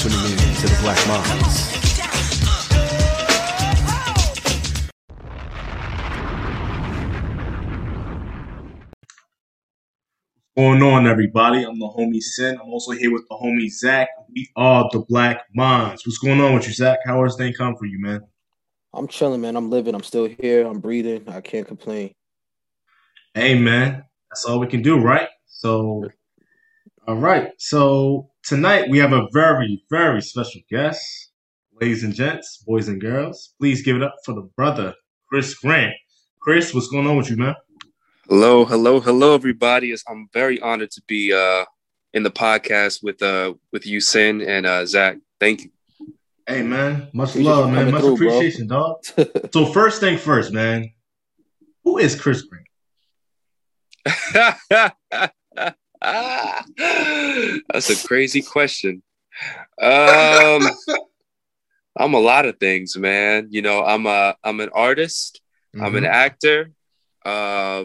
tuning in to the Black Minds. What's going on, everybody? I'm the homie Sin. I'm also here with the homie Zach. We are the Black Minds. What's going on with you, Zach? How is things come for you, man? I'm chilling, man. I'm living. I'm still here. I'm breathing. I can't complain. Hey, man. That's all we can do, right? So, all right. So tonight we have a very, very special guest, ladies and gents, boys and girls. Please give it up for the brother, Chris Grant. Chris, what's going on with you, man? Hello, hello, hello, everybody. I'm very honored to be uh, in the podcast with uh, with you, Sin and uh, Zach. Thank you. Hey, man. Much love, man. Much through, appreciation, bro. dog. so first thing first, man. Who is Chris Grant? That's a crazy question. Um, I'm a lot of things, man. You know, I'm a I'm an artist. Mm-hmm. I'm an mm-hmm. actor. Uh,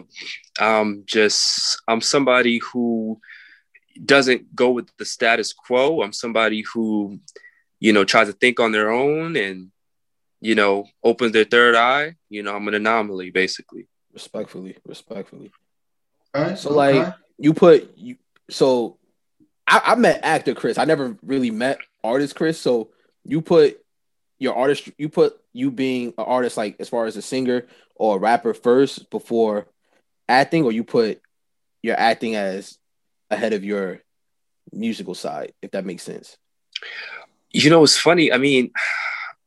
I'm just I'm somebody who doesn't go with the status quo. I'm somebody who, you know, tries to think on their own and, you know, opens their third eye. You know, I'm an anomaly, basically. Respectfully, respectfully. Okay, so, okay. like, you put you. So, I, I met actor Chris. I never really met artist Chris. So, you put your artist. You put you being an artist, like as far as a singer or a rapper first before acting, or you put your acting as ahead of your musical side, if that makes sense. You know, it's funny. I mean,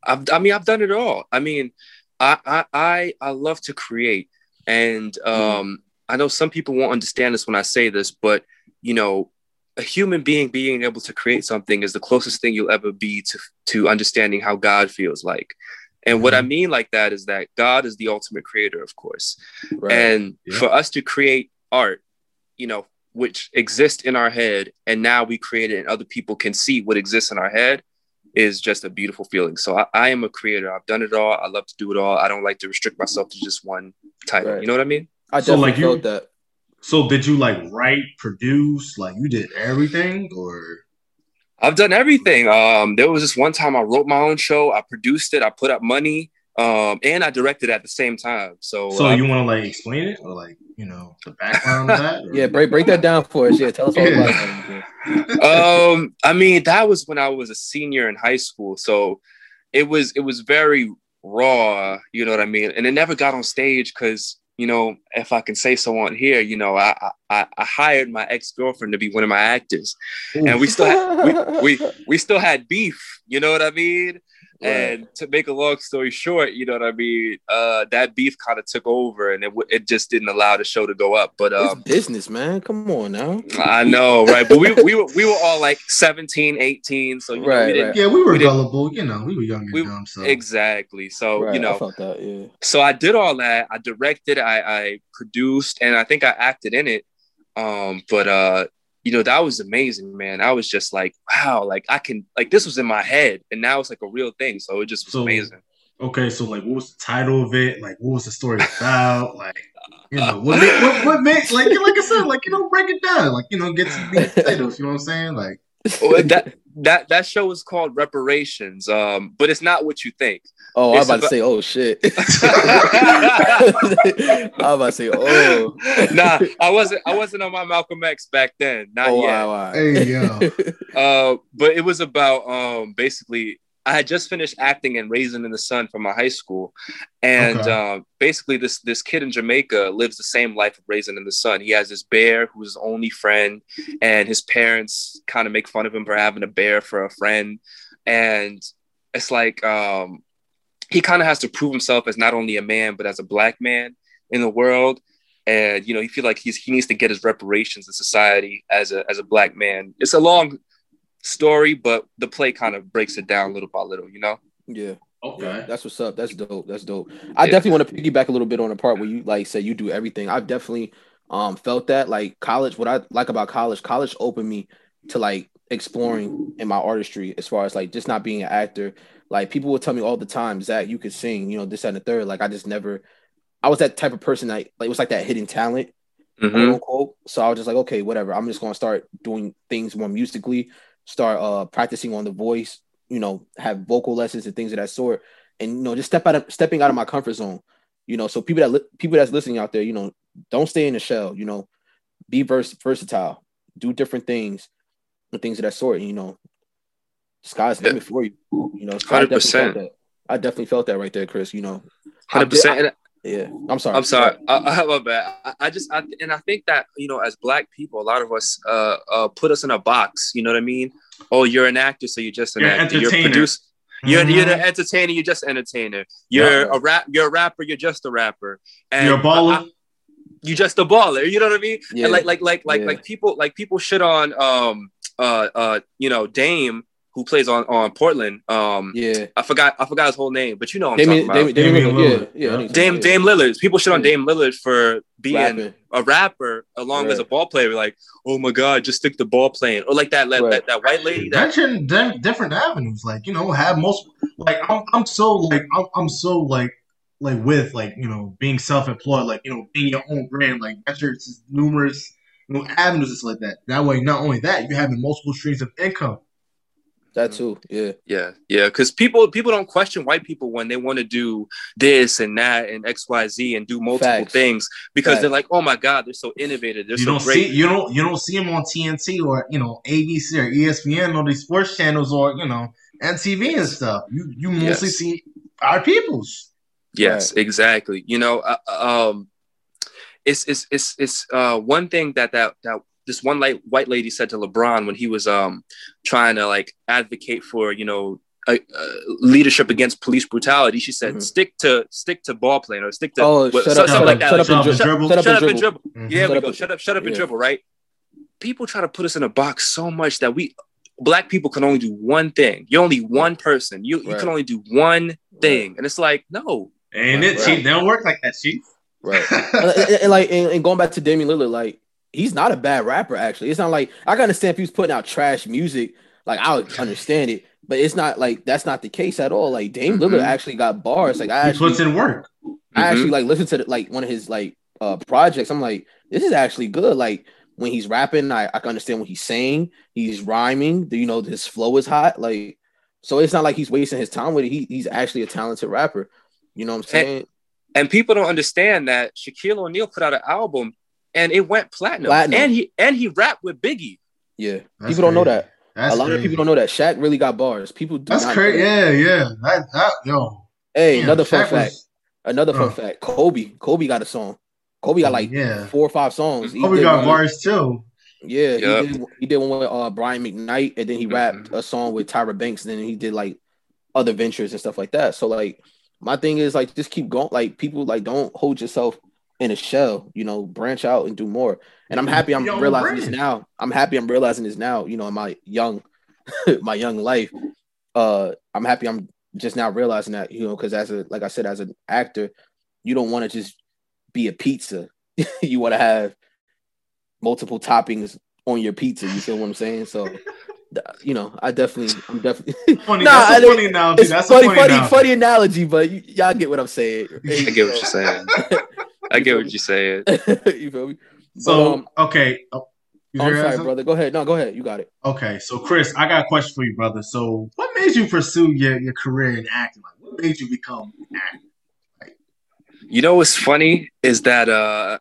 I've I mean I've done it all. I mean, I I I, I love to create, and um, mm. I know some people won't understand this when I say this, but you know, a human being being able to create something is the closest thing you'll ever be to to understanding how God feels like. And what I mm-hmm. mean like that is that God is the ultimate creator, of course. Right. And yeah. for us to create art, you know, which exists in our head, and now we create it and other people can see what exists in our head is just a beautiful feeling. So I, I am a creator. I've done it all. I love to do it all. I don't like to restrict myself to just one title. Right. You know what I mean? I definitely so like felt you, that. So did you like write, produce, like you did everything or I've done everything. Um, there was this one time I wrote my own show, I produced it, I put up money, um, and I directed at the same time. So, so uh, you want to like explain it or like you know the background of that? Or? yeah, break break that down for us. Yeah, tell us all about it. um, I mean, that was when I was a senior in high school, so it was it was very raw. You know what I mean? And it never got on stage because you know, if I can say so on here, you know, I I, I hired my ex girlfriend to be one of my actors, Ooh. and we still had, we, we we still had beef. You know what I mean? And to make a long story short, you know what I mean, uh, that beef kind of took over, and it it just didn't allow the show to go up. But um, it's business, man, come on now. I know, right? But we we were we were all like 17, 18, so you right, know, we didn't, yeah, we were we gullible, you know, we were young and we, dumb. So exactly, so right, you know, I that, yeah. So I did all that. I directed, I, I produced, and I think I acted in it. Um, but uh, you know, that was amazing, man. I was just like, wow, like I can, like this was in my head, and now it's like a real thing. So it just was so, amazing. Okay, so like, what was the title of it? Like, what was the story about? like, you know, what made, what, what made, like, like I said, like, you know, break it down, like, you know, get some titles. You know what I'm saying? Like, well, that that that show is called Reparations, um, but it's not what you think. Oh, I was about, about to say, oh shit. I was about to say, oh. nah, I wasn't. I wasn't on my Malcolm X back then. Not oh, yet. Wow, wow. Hey, yo. uh, but it was about um, basically I had just finished acting and Raisin in the Sun from my high school, and okay. uh, basically this this kid in Jamaica lives the same life of Raisin in the Sun. He has this bear who's his only friend, and his parents kind of make fun of him for having a bear for a friend, and it's like um, he kind of has to prove himself as not only a man but as a black man in the world. And you know, he feel like he's he needs to get his reparations in society as a as a black man. It's a long story, but the play kind of breaks it down little by little, you know? Yeah. Okay. Yeah, that's what's up. That's dope. That's dope. I yeah. definitely want to piggyback a little bit on the part where you like say you do everything. I've definitely um felt that. Like college, what I like about college, college opened me to like exploring in my artistry as far as like just not being an actor. Like people would tell me all the time, Zach, you could sing, you know, this and the third. Like I just never I was that type of person that like it was like that hidden talent. Mm-hmm. So I was just like, okay, whatever. I'm just gonna start doing things more musically start uh practicing on the voice, you know, have vocal lessons and things of that sort, and you know, just step out of stepping out of my comfort zone. You know, so people that li- people that's listening out there, you know, don't stay in the shell. You know, be vers- versatile, do different things, and things of that sort. You know, sky's the limit for you. You know, so I Hundred definitely felt percent. that. I definitely felt that right there, Chris. You know, Hundred percent. yeah. I'm sorry. I'm sorry. I, I have a bad. I, I just I, and I think that you know, as Black people, a lot of us uh, uh put us in a box. You know what I mean? Oh, you're an actor, so you're just an You're actor. You're a producer. You're, you're Mhm. the entertainer. You're just an entertainer. You're Yeah. a rap. You're a rapper. You're just a rapper. And You're a baller. I- I- you just a baller. You know what I mean? Yeah. And like like like like Yeah. like people like people shit on um uh uh you know Dame who plays on on Portland. Um, yeah. I forgot I forgot his whole name, but you know what I'm Damian, talking about. Damian, Damian, Damian Lillard, Lillard. yeah, yeah. Yeah. Dame talking Dame Lillard. People shit on Yeah. Dame Lillard for being Rapping. a rapper along Right. as a ball player. Like, oh my god, just stick to ball playing, or like that that, Right. that, that white lady that Mention them different avenues, like you know, have most like I'm I'm so like I'm I'm so like like with like you know being self employed, like you know being your own brand, like that's your numerous you know avenues and stuff like that. That way, not only that, you're having multiple streams of income. That too, yeah. Yeah, yeah, because people people don't question white people when they want to do this and that and X Y Z and do multiple Facts. things because Facts. they're like, oh my god, they're so innovative, they're you so don't great. see you don't you don't see them on TNT or you know ABC or ESPN or these sports channels or you know NTV and stuff. You you mostly Yes. see our peoples. Yes, exactly. You know, uh, um, it's it's it's it's uh one thing that that that this one light white lady said to LeBron when he was um trying to like advocate for you know. Uh, uh, leadership against police brutality. She said, Mhm. "Stick to stick to ball playing, or stick to Oh, what- shut so- up, something like that. shut up Like, and Shut dribble. dribble. Shut up shut and up and dribble. dribble. Yeah, Shut we up go. and- Shut up, shut up and dribble, right? People try to put us in a box so much that we black people can only do one thing. You're only one person. You you can only do one thing. And it's like, no. And it Right. chief, they don't work like that, chief. Right. and, and- and like and, and going back to Damian Lillard, like he's not a bad rapper. Actually, it's not like I can understand if he was putting out trash music. Like I would understand it, but it's not like that's not the case at all. Like Dame Lillard Mhm. actually got bars. Like I he actually, puts in work. I actually Mhm. like listened to the, like one of his like uh projects. I'm like, this is actually good. Like when he's rapping, I, I can understand what he's saying. He's rhyming. You know, his flow is hot. Like so, it's not like he's wasting his time with it. He, he's actually a talented rapper. You know what I'm saying? And people don't understand that Shaquille O'Neal put out an album and it went platinum. Platinum. And he and he rapped with Biggie. yeah, That's people don't know that. That's a lot of people don't know that Shaq really got bars. People do That's crazy. Yeah, yeah. That, that yo. Hey, Damn, another fun fact. was- Another fun Oh. fact. Kobe. Kobe got a song. Kobe got like Yeah. four or five songs. He Oh, got one- bars too. Yeah, Yup. he did. He did one with uh, Brian McKnight, and then he rapped a song with Tyra Banks. And then he did like other ventures and stuff like that. So like, my thing is like, just keep going. Like people like don't hold yourself in a show, You know, branch out and do more. And I'm happy I'm Your own realizing this now. I'm happy I'm realizing this now. You know, in my young, my young life. Uh, I'm happy I'm just now realizing that. You know, because as a like I said, as an actor, you don't want to just be a pizza. you want to have multiple toppings on your pizza. You feel what I'm saying? So, you know, I definitely, I'm definitely. Funny, Nah, that's I a didn't- funny analogy. it's That's funny, a funny, funny, analogy. funny analogy, but y- y'all get what I'm saying. I get what you're saying. I get what you're saying. you feel me? So um, okay, oh, you Oh, I'm sorry, brother. Go ahead. No, go ahead. You got it. Okay, so Chris, I got a question for you, brother. So, what made you pursue your, your career in acting? Like, what made you become an actor? You know what's funny is that uh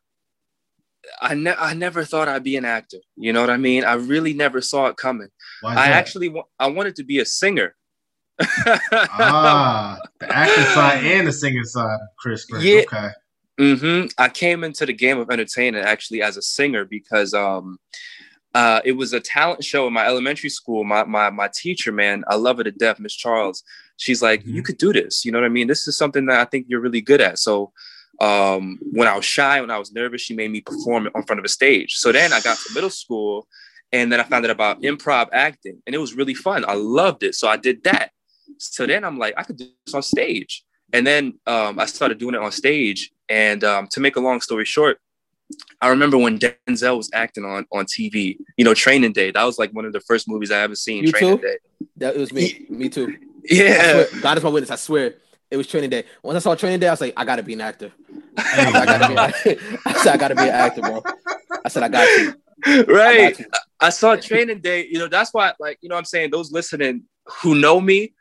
I ne- I never thought I'd be an actor. You know what I mean? I really never saw it coming. I actually wa- I wanted to be a singer. ah, the acting side and the singing side, Chris. Chris. Yeah. Okay. Hmm I came into the game of entertainment actually as a singer because um, uh, it was a talent show in my elementary school. My my my teacher, man, I love her to death, Miss Charles. She's like, Mhm. you could do this. You know what I mean? This is something that I think you're really good at. So um, when I was shy, when I was nervous, she made me perform in front of a stage. So then I got to middle school, and then I found out about improv acting, and it was really fun. I loved it, so I did that. So then I'm like, I could do this on stage. And then um, I started doing it on stage. And um, to make a long story short, I remember when Denzel was acting on on TV. You know, Training Day. That was like one of the first movies I ever seen. You Training too? Day. That was me. Me too. Yeah. swear, God is my witness. I swear. It was training day. Once I saw training day, I was like, I gotta be an actor. I, gotta be, I said, I gotta be an actor, bro. I said, I got you. I right. got you. I saw Training Day. You know, that's why, like, you know, what I'm saying those listening who know me,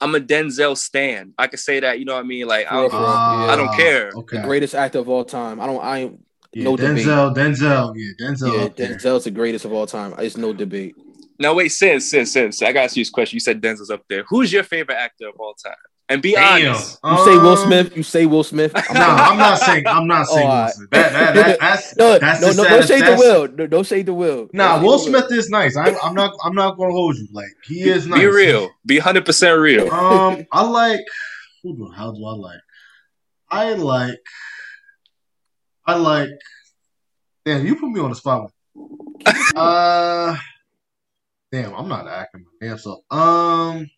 I'm a Denzel stan. I could say that. You know what I mean? Like, I don't, uh, I don't care. Okay. The greatest actor of all time. I don't. I ain't. Yeah, no Denzel, debate. Denzel, yeah, Denzel. Yeah, Denzel's the greatest of all time. It's no debate. Now wait, since since since I gotta ask you this question. You said Denzel's up there. Who's your favorite actor of all time? And be Damn. honest. You say Will um, Smith. You say Will Smith. I'm no, I'm not saying. I'm not saying oh, Will Smith. That, that, that, that's no, that's no, no, don't shade the Will. No, don't say the Will. Nah, Will Smith is nice. I, I'm not. I'm not gonna hold you. Like he is nice. Be real. Be hundred percent real. Um, I like. Who do? How do I like? I like. I like. Damn, you put me on the spot. uh, damn, I'm not acting my damn self. Um.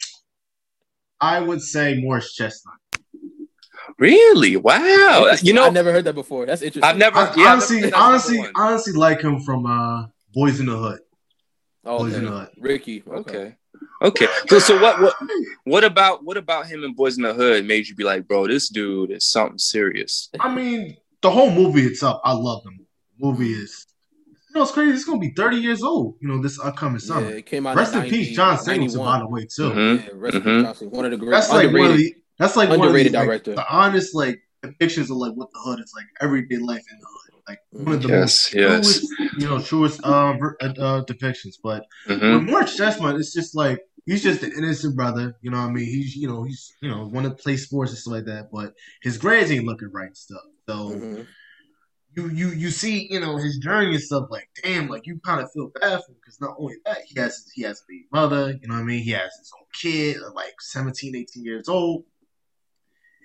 I would say Morris Chestnut. Really? Wow. You know, I've never heard that before. That's interesting. I've never, I, yeah, honestly, never honestly, honestly, like him from uh, Boys in the Hood. Oh, Boys in the Hood. Ricky. Okay. Okay. So, so what, what, what about, what about him and Boys in the Hood made you be like, bro, this dude is something serious? I mean, the whole movie itself, I love the movie. is know, it's crazy. It's gonna be 30 years old. You know, this upcoming summer. Yeah, it came out. Rest in 90, peace, John Singleton, by the way, too. Mm-hmm. Yeah, rest mm-hmm. in peace, One of the great. That's like one of the. That's like underrated one of the, director. Like, the honest like depictions of like what the hood is like, everyday life in the hood. Like one of the yes, most yes. truest, you know, truest um, uh, uh, depictions. But mm-hmm. with Morris Chestnut, it's just like he's just an innocent brother. You know what I mean? He's you know he's you know want to play sports and stuff like that, but his grades ain't looking right and stuff. So. Mm-hmm you you you see you know his journey and stuff like damn like you kind of feel bad for him because not only that he has he has a baby mother you know what I mean he has his own kid like 17 18 years old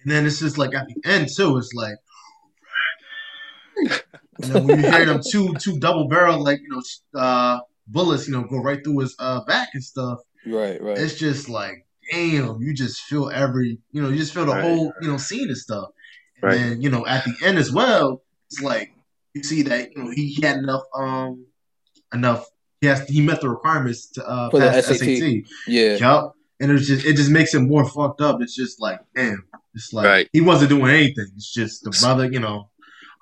and then it's just like at the end too it's like and then when you hear them two two double barrel like you know uh bullets you know go right through his uh back and stuff right right it's just like damn you just feel every you know you just feel the right. whole you know scene and stuff and right. then you know at the end as well it's like you see that you know he, he had enough um enough he has he met the requirements to uh For pass the SAT. SAT. Yeah. Yep. And it's just it just makes it more fucked up. It's just like damn. It's like right. he wasn't doing anything. It's just the brother, you know.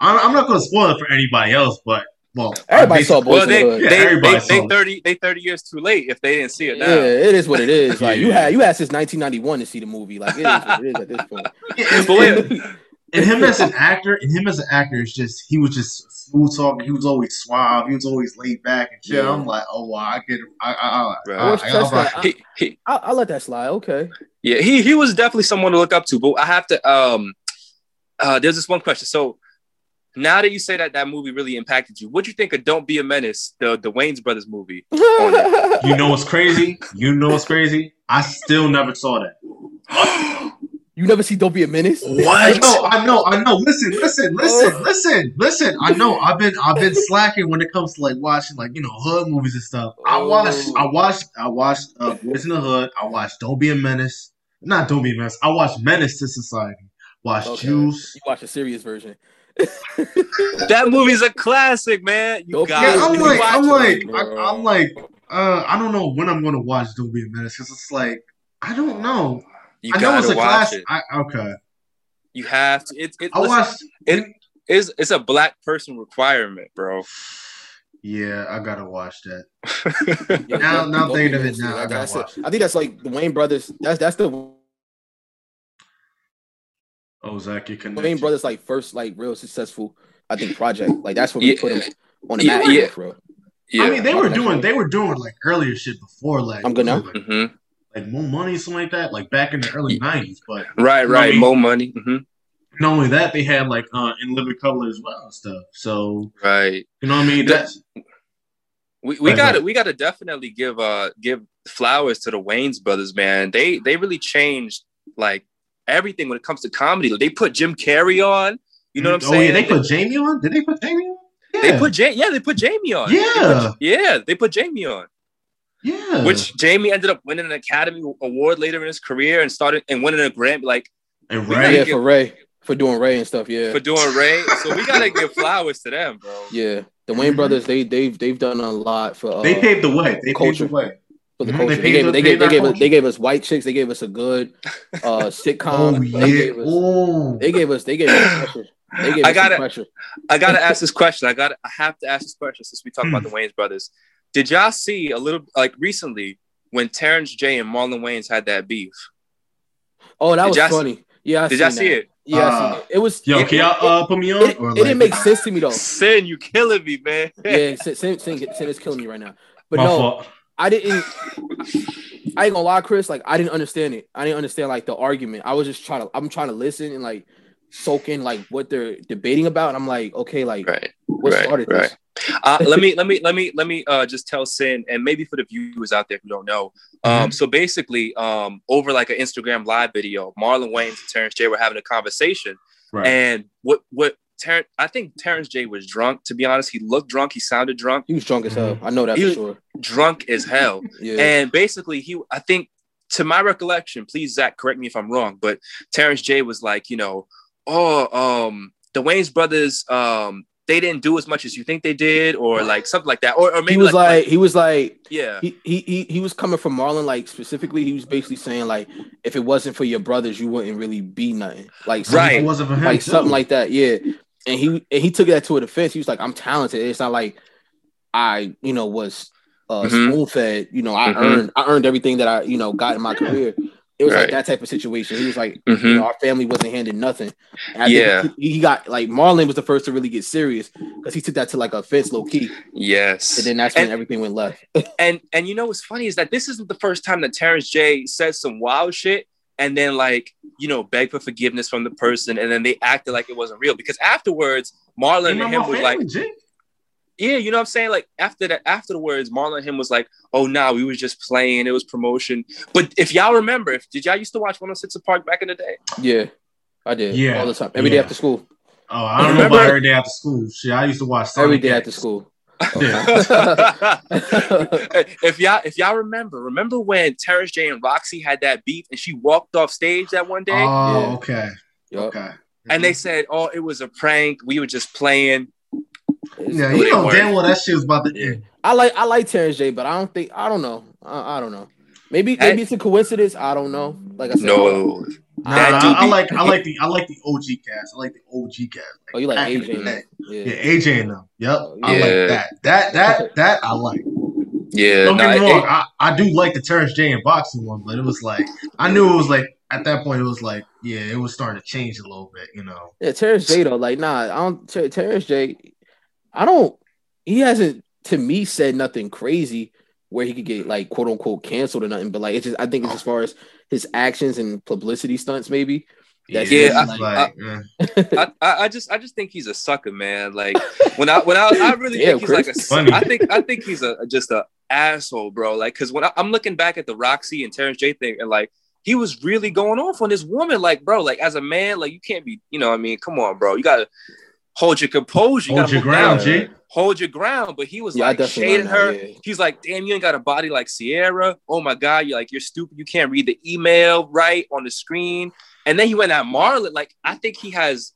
I'm, I'm not gonna spoil it for anybody else, but well, everybody saw Boys well, they, the they, they, they, thirty they thirty years too late if they didn't see it now. Yeah, it is what it is. Like you had you had since 1991 to see the movie. Like it is what it is at this point. Yeah, and him as an actor, and him as an actor is just he was just smooth talking. He was always suave. He was always laid back and shit. Yeah. I'm like, oh wow, I get, I, I, I, I, I, I, I let that slide. Okay. Yeah, he he was definitely someone to look up to. But I have to, um, uh, there's this one question. So now that you say that that movie really impacted you, what do you think of "Don't Be a Menace," the the Wayans Brothers movie? you know what's crazy? You know what's crazy? I still never saw that. You never see Don't Be a Menace? What? I know, I know, I know. Listen, listen, listen, oh. listen, listen. I know. I've been I've been slacking when it comes to like watching like, you know, hood movies and stuff. I oh. watched I watched I watched uh Boys in the Hood. I watched Don't Be a Menace. Not Don't Be a Menace. I watched Menace to Society. Watched okay. Juice. You watch a serious version. that movie's a classic, man. You got yeah, I'm like, I'm like, I, am like, uh, I don't know when I'm gonna watch Don't Be a Menace because it's like, I don't know. You I know it's a class. It. I, okay. You have to. It's it, I listen, watched. It is. It's a black person requirement, bro. Yeah, I gotta watch that. now, now thinking of it now, I gotta watch. It. I think that's like the Wayans brothers. That's that's the. Ozaki connection. Wayans brothers like first like real successful. I think project like that's what we yeah. put him on the map, yeah. bro. Yeah. I mean, they were doing they were doing like earlier shit before like. I'm good now. Like, mm-hmm like Mo Money, something like that, like back in the early '90s. But right, right, Mo Money. Mm-hmm. Not only that, they had like uh, in living color as well and stuff. So right, you know what I mean? That's we, we got to we got to definitely give uh give flowers to the Wayans brothers, man. They they really changed like everything when it comes to comedy. They put Jim Carrey on. You know what I'm oh, saying? Yeah, they put Jamie on. Did they put Jamie on? Yeah. They put Jamie. Yeah, they put Jamie on. Yeah, they put, yeah, they put Jamie on. Yeah. Which Jamie ended up winning an Academy Award later in his career and started and winning a Grammy. Like and Ray, yeah, give, for Ray, for doing Ray and stuff. Yeah, for doing Ray. So we gotta give flowers to them, bro. Yeah, the Wayans mm-hmm. brothers, they they've they've done a lot for. Uh, they paved the way. They culture. paved the way. For the mm-hmm. culture, they, gave, they, gave, they, gave us, they gave us white chicks. They gave us a good uh, sitcom. oh, yeah. They gave us. Oh. They gave us. They gave us pressure. I gotta, I gotta ask this question. I gotta. I have to ask this question since we talk about the Wayans brothers did y'all see a little like recently when Terrence J and Marlon Wayans had that beef? Oh, that did was funny. Yeah, I did y'all see it? Yeah, uh, it. it. was. Yo, it, can y'all uh, put me on? It, like, it, didn't make sense to me though. Sin, you killing me, man. yeah, Sin, Sin, Sin, Sin is killing me right now. But My no, fault. I didn't. I ain't gonna lie, Chris. Like I didn't understand it. I didn't understand like the argument. I was just trying to. I'm trying to listen and like soak in like what they're debating about. And I'm like, okay, like right, what right, started right. this? Uh, let me let me let me let me uh, just tell Sin and maybe for the viewers out there who don't know. Um, mm-hmm. So basically, um, over like an Instagram live video, Marlon Wayans and Terrence J were having a conversation, right. and what what Terrence, I think Terrence J was drunk. To be honest, he looked drunk. He sounded drunk. He was drunk as hell. I know that he for sure. Drunk as hell. yeah. And basically, he, I think, to my recollection, please Zach, correct me if I'm wrong, but Terrence J was like, you know, oh, um, the Wayans brothers, um, they didn't do as much as you think they did, or like something like that, or, or maybe he was like, like, he was like yeah. he, he he he was coming from Marlon like specifically he was basically saying like if it wasn't for your brothers you wouldn't really be nothing. Like right. wasn't for him like too. something like that yeah. And he and he took that to a defense. He was like I'm talented. It's not like I you know was uh, mm-hmm. spoon fed you know I mm-hmm. earned I earned everything that I you know got in my career it was right. like that type of situation. He was like, mm-hmm. you know, our family wasn't handed nothing. yeah, he, he, got like Marlon was the first to really get serious because he took that to like a fence low key. Yes, and then that's when everything went left. and and you know what's funny is that this isn't the first time that Terrence J said some wild shit and then like you know beg for forgiveness from the person and then they acted like it wasn't real because afterwards Marlon and him was like. Yeah, you know what I'm saying? Like after that, afterwards, Marlon and him was like, "Oh, nah, we was just playing. It was promotion." But if y'all remember, if did y'all used to watch 106 Park back in the day? Yeah, I did. Yeah, all the time, every yeah. day after school. Oh, I don't remember? know about every day after school. Shit, I used to watch Sonic every day after school. Yeah. if y'all if y'all remember, remember when Terrence J and Rocsi had that beef and she walked off stage that one day? Oh, yeah. okay. Yep. Okay. And they mm-hmm. said, "Oh, it was a prank. We were just playing." Yeah, you know damn well that shit was about to end. I like I like Terrence J, but I don't think I don't know. I, I don't know. Maybe maybe it's a coincidence. I don't know. Like I said, no. Nah, I, I, like I like the I like the OG cast. I like the OG cast. Like, oh, you like AJ? Yeah. yeah, AJ and them. Yep, yeah. I like that. That that that I like. Yeah, don't get me wrong. I, I do like the Terrence J and Rocsi one, but it was like I knew it was like at that point it was like yeah, it was starting to change a little bit, you know. Yeah, Terrence J though, like nah, I don't. Terrence J, I don't. He hasn't to me said nothing crazy where he could get like quote unquote canceled or nothing. But like it's just I think it's as far as his actions and publicity stunts, maybe. That's yeah, I, like, I, I, I, just I just think he's a sucker, man. Like when I when I, I really Damn, think he's Chris, like a funny. I think I think he's a just a asshole, bro. Like because when I, am looking back at the Rocsi and Terrence J thing, and like he was really going off on this woman, like bro, like as a man, like you can't be, you know, what I mean, come on, bro, you gotta hold your composure, you hold your ground, G hold your ground. But he was yeah, like shading her. yeah. He's like, damn, you ain't got a body like Ciara. Oh my God, you're like, you're stupid. You can't read the email right on the screen. And then he went at Marlon. Like, I think he has,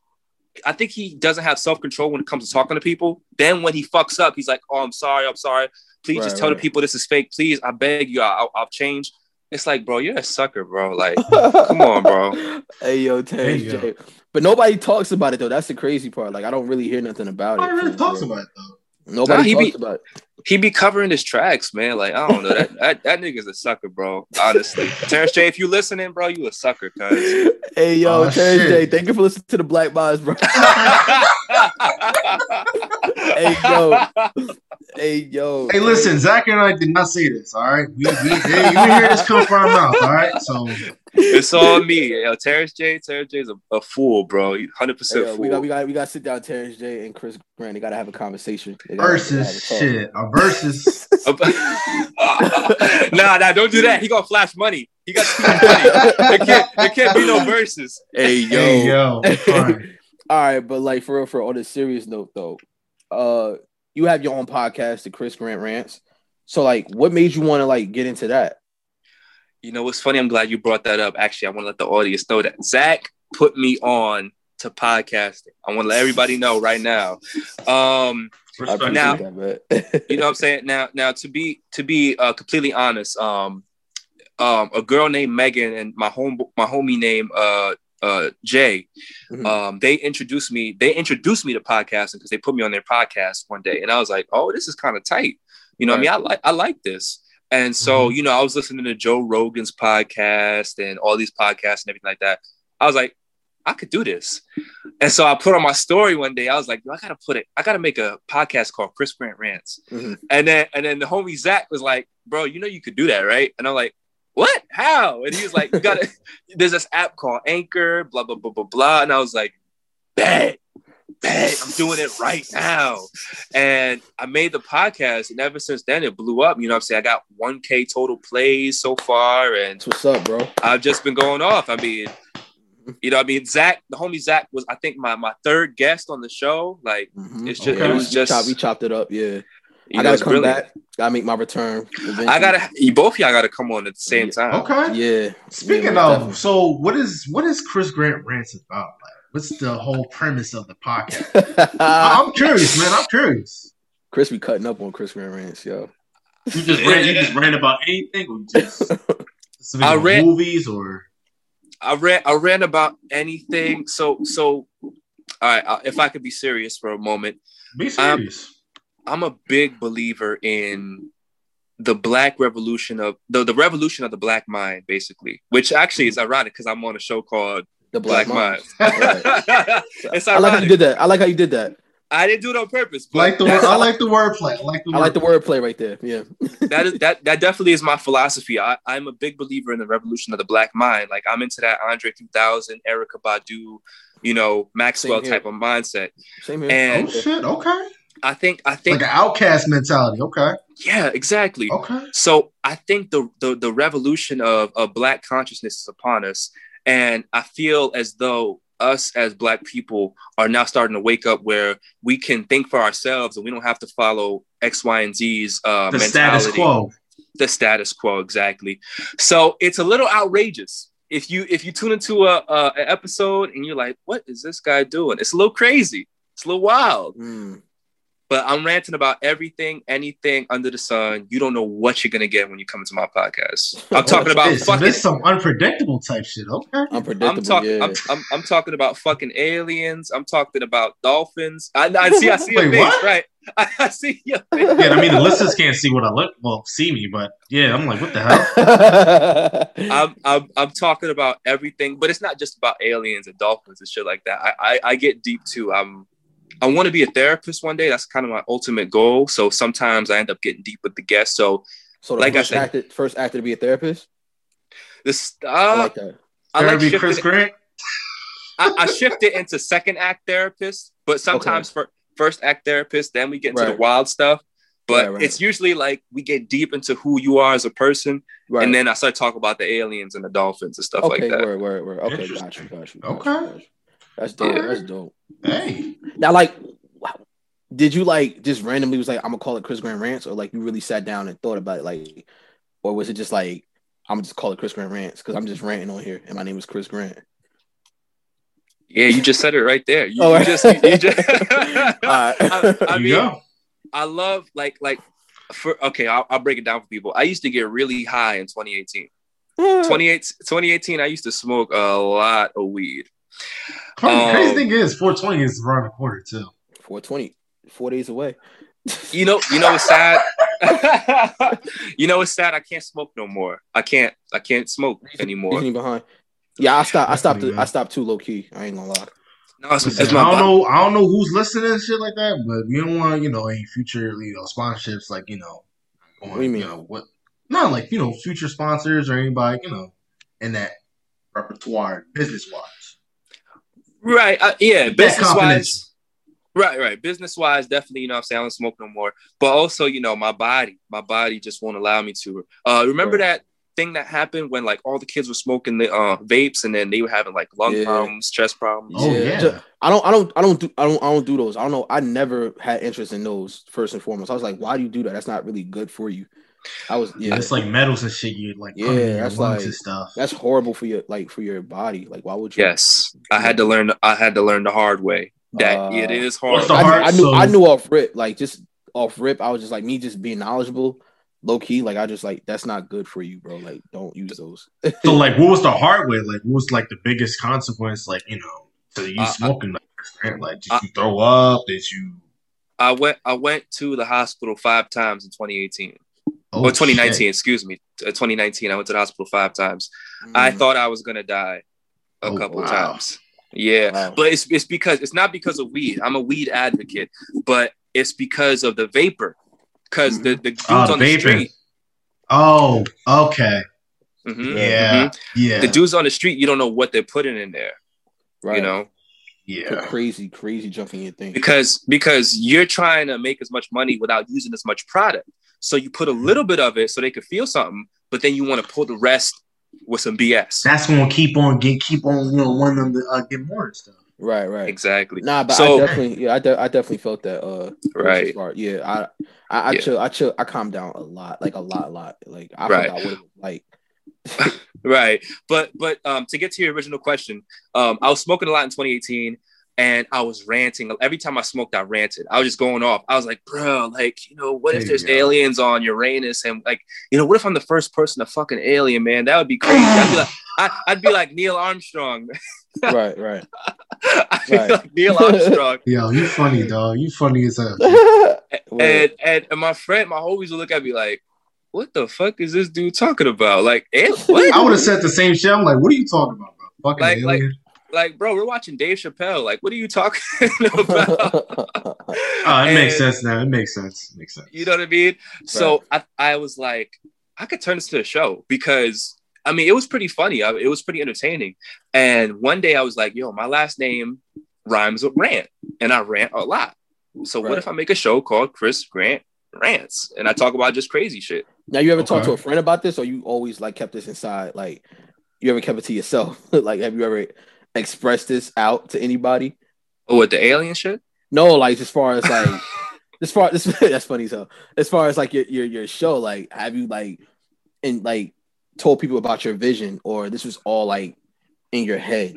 I think he doesn't have self-control when it comes to talking to people. Then when he fucks up, he's like, oh, I'm sorry, I'm sorry. Please right, just tell right. the people this is fake. Please, I beg you, I'll, I'll change. It's like, bro, you're a sucker, bro. Like, come on, bro. Hey, yo, Terry J. But nobody talks about it though. That's the crazy part. Like, I don't really hear nothing about nobody it. Nobody really talks about it though. Nobody nah, he talks be, about it. He be covering his tracks, man. Like, I don't know. That that, that nigga's a sucker, bro. Honestly. Terrence J, if you listening, bro, you a sucker, cuz. Hey yo, oh, Terrence shit. J, thank you for listening to the Black Boss, bro. hey yo. Hey yo. Hey, listen, Zach and I did not say this. All right, we we hey, you hear this come from our mouth. All right, so it's all me. Yo, Terrence J. Terrence J. is a, a fool, bro. Hundred percent fool. We got we got we got to sit down, Terrence J. and Chris Grant. They got to have a conversation. Versus shit, a versus. nah, nah, don't do that. He gonna flash money. He got money. There can't, there can't be no verses. Hey yo, hey, yo. all right, but like for real, for on a serious note though, uh, you have your own podcast, the Chris Grant Rants. So like, what made you want to like get into that? You know it's funny? I'm glad you brought that up. Actually, I want to let the audience know that Zach put me on to podcasting. I want to let everybody know right now. Um, now, that, you know what I'm saying? Now, now to be to be uh, completely honest, um, um, a girl named Megan and my home my homie named uh, uh, Jay, mm-hmm. um, they introduced me. They introduced me to podcasting because they put me on their podcast one day, and I was like, "Oh, this is kind of tight." You know, right. I mean, I like I like this. And so, mm-hmm. you know, I was listening to Joe Rogan's podcast and all these podcasts and everything like that. I was like, I could do this. And so I put on my story one day. I was like, I gotta put it. I gotta make a podcast called Chris Grant Rants. Mm-hmm. And then and then the homie Zach was like, Bro, you know you could do that, right? And I'm like, What? How? And he was like, You gotta. there's this app called Anchor. Blah blah blah blah blah. And I was like, Bet, bet, I'm doing it right now. And I made the podcast, and ever since then it blew up. You know, what I'm saying I got 1K total plays so far, and That's what's up, bro? I've just been going off. I mean you know, I mean, Zach, the homie Zach was, I think, my my third guest on the show. Like, mm-hmm. it's just, okay. it was just, we chopped, we chopped it up. Yeah, I gotta come brilliant. back. Gotta make my return. Eventually. I gotta, you both y'all gotta come on at the same time. Okay. Yeah. Speaking yeah, of, definitely. so what is what is Chris Grant rants about? Like, what's the whole premise of the podcast? I'm curious, man. I'm curious. Chris be cutting up on Chris Grant rants, yo. You just ran, you just ran about anything, or just I read movies or I ran I ran about anything. So so all right, if I could be serious for a moment. Be serious. I'm, I'm a big believer in the black revolution of the, the revolution of the black mind, basically, which actually is ironic because I'm on a show called The Black, black Mind. right. it's ironic. I like how you did that. I like how you did that. I didn't do it on purpose. like the I like the wordplay. I like the I like the wordplay right there. Yeah. that is that that definitely is my philosophy. I, I'm a big believer in the revolution of the black mind. Like I'm into that Andre 3000, Erykah Badu, you know, Maxwell type of mindset. Same here. And oh shit, okay. I think I think like an outcast mentality. Okay. Yeah, exactly. Okay. So I think the the, the revolution of, of black consciousness is upon us. And I feel as though us as black people are now starting to wake up where we can think for ourselves and we don't have to follow X, Y, and Z's uh, the mentality. status quo. The status quo, exactly. So it's a little outrageous if you if you tune into a, a an episode and you're like, "What is this guy doing?" It's a little crazy. It's a little wild. Mm but I'm ranting about everything, anything under the sun. You don't know what you're gonna get when you come into my podcast. I'm oh, talking about this? fucking this some unpredictable type shit. Okay, unpredictable. I'm talking. Yeah. I'm, I'm, I'm, talking about fucking aliens. I'm talking about dolphins. I, I see. I see your face. What? Right. I, I, see your face. Yeah, I mean the listeners can't see what I look. Well, see me, but yeah, I'm like, what the hell? I'm, I'm I'm talking about everything, but it's not just about aliens and dolphins and shit like that. I I, I get deep too. I'm I want to be a therapist one day. That's kind of my ultimate goal. So sometimes I end up getting deep with the guests. So, so like I said, acted, first actor to be a therapist. This uh, I like that. I like shifted, Chris Grant. I, I shifted into second act therapist, but sometimes okay. for first act therapist, then we get into right. the wild stuff. But right, right. it's usually like we get deep into who you are as a person, and then I start talking about the aliens and the dolphins and stuff okay, like that. Word, word, word. Okay, got you, got you. Got okay. You, got you. That's dope. That's dope. Hey. Now, like, did you like just randomly was like, I'm gonna call it Chris Grant Rants, or like you really sat down and thought about it, like, or was it just like, I'm gonna just call it Chris Grant Rants because I'm just ranting on here and my name is Chris Grant. Yeah, you just said it right there. You, oh, you just, you just I, I mean, go. I love like like for okay, I'll, I'll break it down for people. I used to get really high in 2018. Mm. 2018, I used to smoke a lot of weed. Um, crazy thing is, 420 is around the corner too. 420, four days away. You know, you know what's sad. you know what's sad. I can't smoke no more. I can't. I can't smoke anymore. Behind. Yeah, I stopped. I stopped. I stopped too low key. I ain't gonna lie. No, it's, it's I don't know. I don't know who's listening and shit like that, but we don't want you know any future you know sponsorships like you know. Going, what do you mean? You know, what? Not like you know future sponsors or anybody you know in that repertoire business wise. Right. Uh, yeah. Business wise. Right, right. Business wise, definitely, you know, I'm saying I don't smoke no more. But also, you know, my body, my body just won't allow me to. Uh, remember right. that thing that happened when like all the kids were smoking the uh, vapes and then they were having like lung yeah. problems, chest problems. Oh yeah. yeah. I don't I don't I don't do I don't I don't do those. I don't know. I never had interest in those first and foremost. I was like, why do you do that? That's not really good for you. I was yeah. It's like metals and shit. You like yeah, that's like stuff. That's horrible for your like for your body. Like why would you? Yes, I had to learn. I had to learn the hard way that uh, it is hard. I, hard I, knew so... I knew off rip like just off rip. I was just like me just being knowledgeable. Low key, like I just like that's not good for you, bro. Like, don't use those. so, like, what was the hard way? Like, what was like the biggest consequence? Like, you know, to you uh, smoking? Like, like, did you throw up? Did you I went I went to the hospital five times in 2018. Oh, or 2019, shit. excuse me. Uh, 2019. I went to the hospital five times. Mm. I thought I was gonna die a oh, couple wow. times. Yeah, wow. but it's it's because it's not because of weed. I'm a weed advocate, but it's because of the vapor. Because mm-hmm. the the dudes oh, on the street. Oh, okay. Mm-hmm, yeah, mm-hmm. yeah. The dudes on the street, you don't know what they're putting in there. Right. You know. Yeah. crazy, crazy jumping your thing. Because because you're trying to make as much money without using as much product. So you put a little bit of it so they could feel something, but then you want to pull the rest with some BS. That's gonna keep on get keep on you know wanting them to uh, get more stuff. Right, right, exactly. Nah, but so, I definitely, yeah, I, de- I definitely felt that. Uh, right. Yeah, I, I, I yeah. chill, I chill, I calmed down a lot, like a lot, a lot. Like I right. forgot what it was like. right, but but um, to get to your original question, um, I was smoking a lot in 2018 and I was ranting. Every time I smoked, I ranted. I was just going off. I was like, bro, like, you know, what there if there's aliens on Uranus? And like, you know, what if I'm the first person to fucking alien, man? That would be crazy. I'd be like, I, would be like Neil Armstrong. right, right. I right. Like Neil Armstrong. Yo, you funny, dog. You funny as hell. and, and, and my friend, my homies would look at me like, what the fuck is this dude talking about? Like, eh, what? I would have said the same shit. I'm like, what are you talking about, bro? Fucking like, alien? like like, bro, we're watching Dave Chappelle. Like, what are you talking about? oh, it and, makes sense now. It makes sense. It makes sense. You know what I mean? Right. So I, I was like, I could turn this to a show because I mean, it was pretty funny. I, it was pretty entertaining. And one day I was like, yo, my last name rhymes with rant, and I rant a lot. So right. what if I make a show called Chris Grant Rants, and I talk about just crazy shit? Now, you ever okay. talked to a friend about this, or you always like kept this inside? Like, you ever kept it to yourself? like, have you ever express this out to anybody? Oh, with the alien shit? No, like as far as like as far as that's funny so as far as like your, your your show, like have you like and like told people about your vision or this was all like in your head?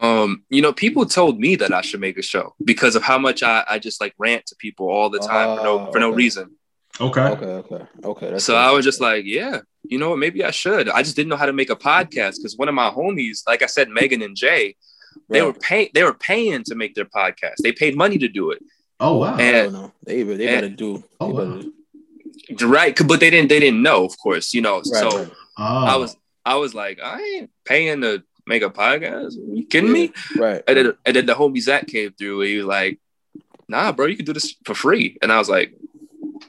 Um, you know, people told me that I should make a show because of how much I, I just like rant to people all the time for no for no oh, reason. Okay. Okay. Okay. Okay. so I was just like, yeah, you know what? Maybe I should. I just didn't know how to make a podcast because one of my homies, like I said, Megan and Jay, they were paying. They were paying to make their podcast. They paid money to do it. Oh wow! And, no, they they better do. Oh, wow. Right, but they didn't. They didn't know, of course. You know, right, so right. Oh. I was. I was like, I ain't paying to make a podcast. Are you kidding yeah, me? Right. And then, and then the homie Zach came through. And he was like, Nah, bro, you can do this for free. And I was like,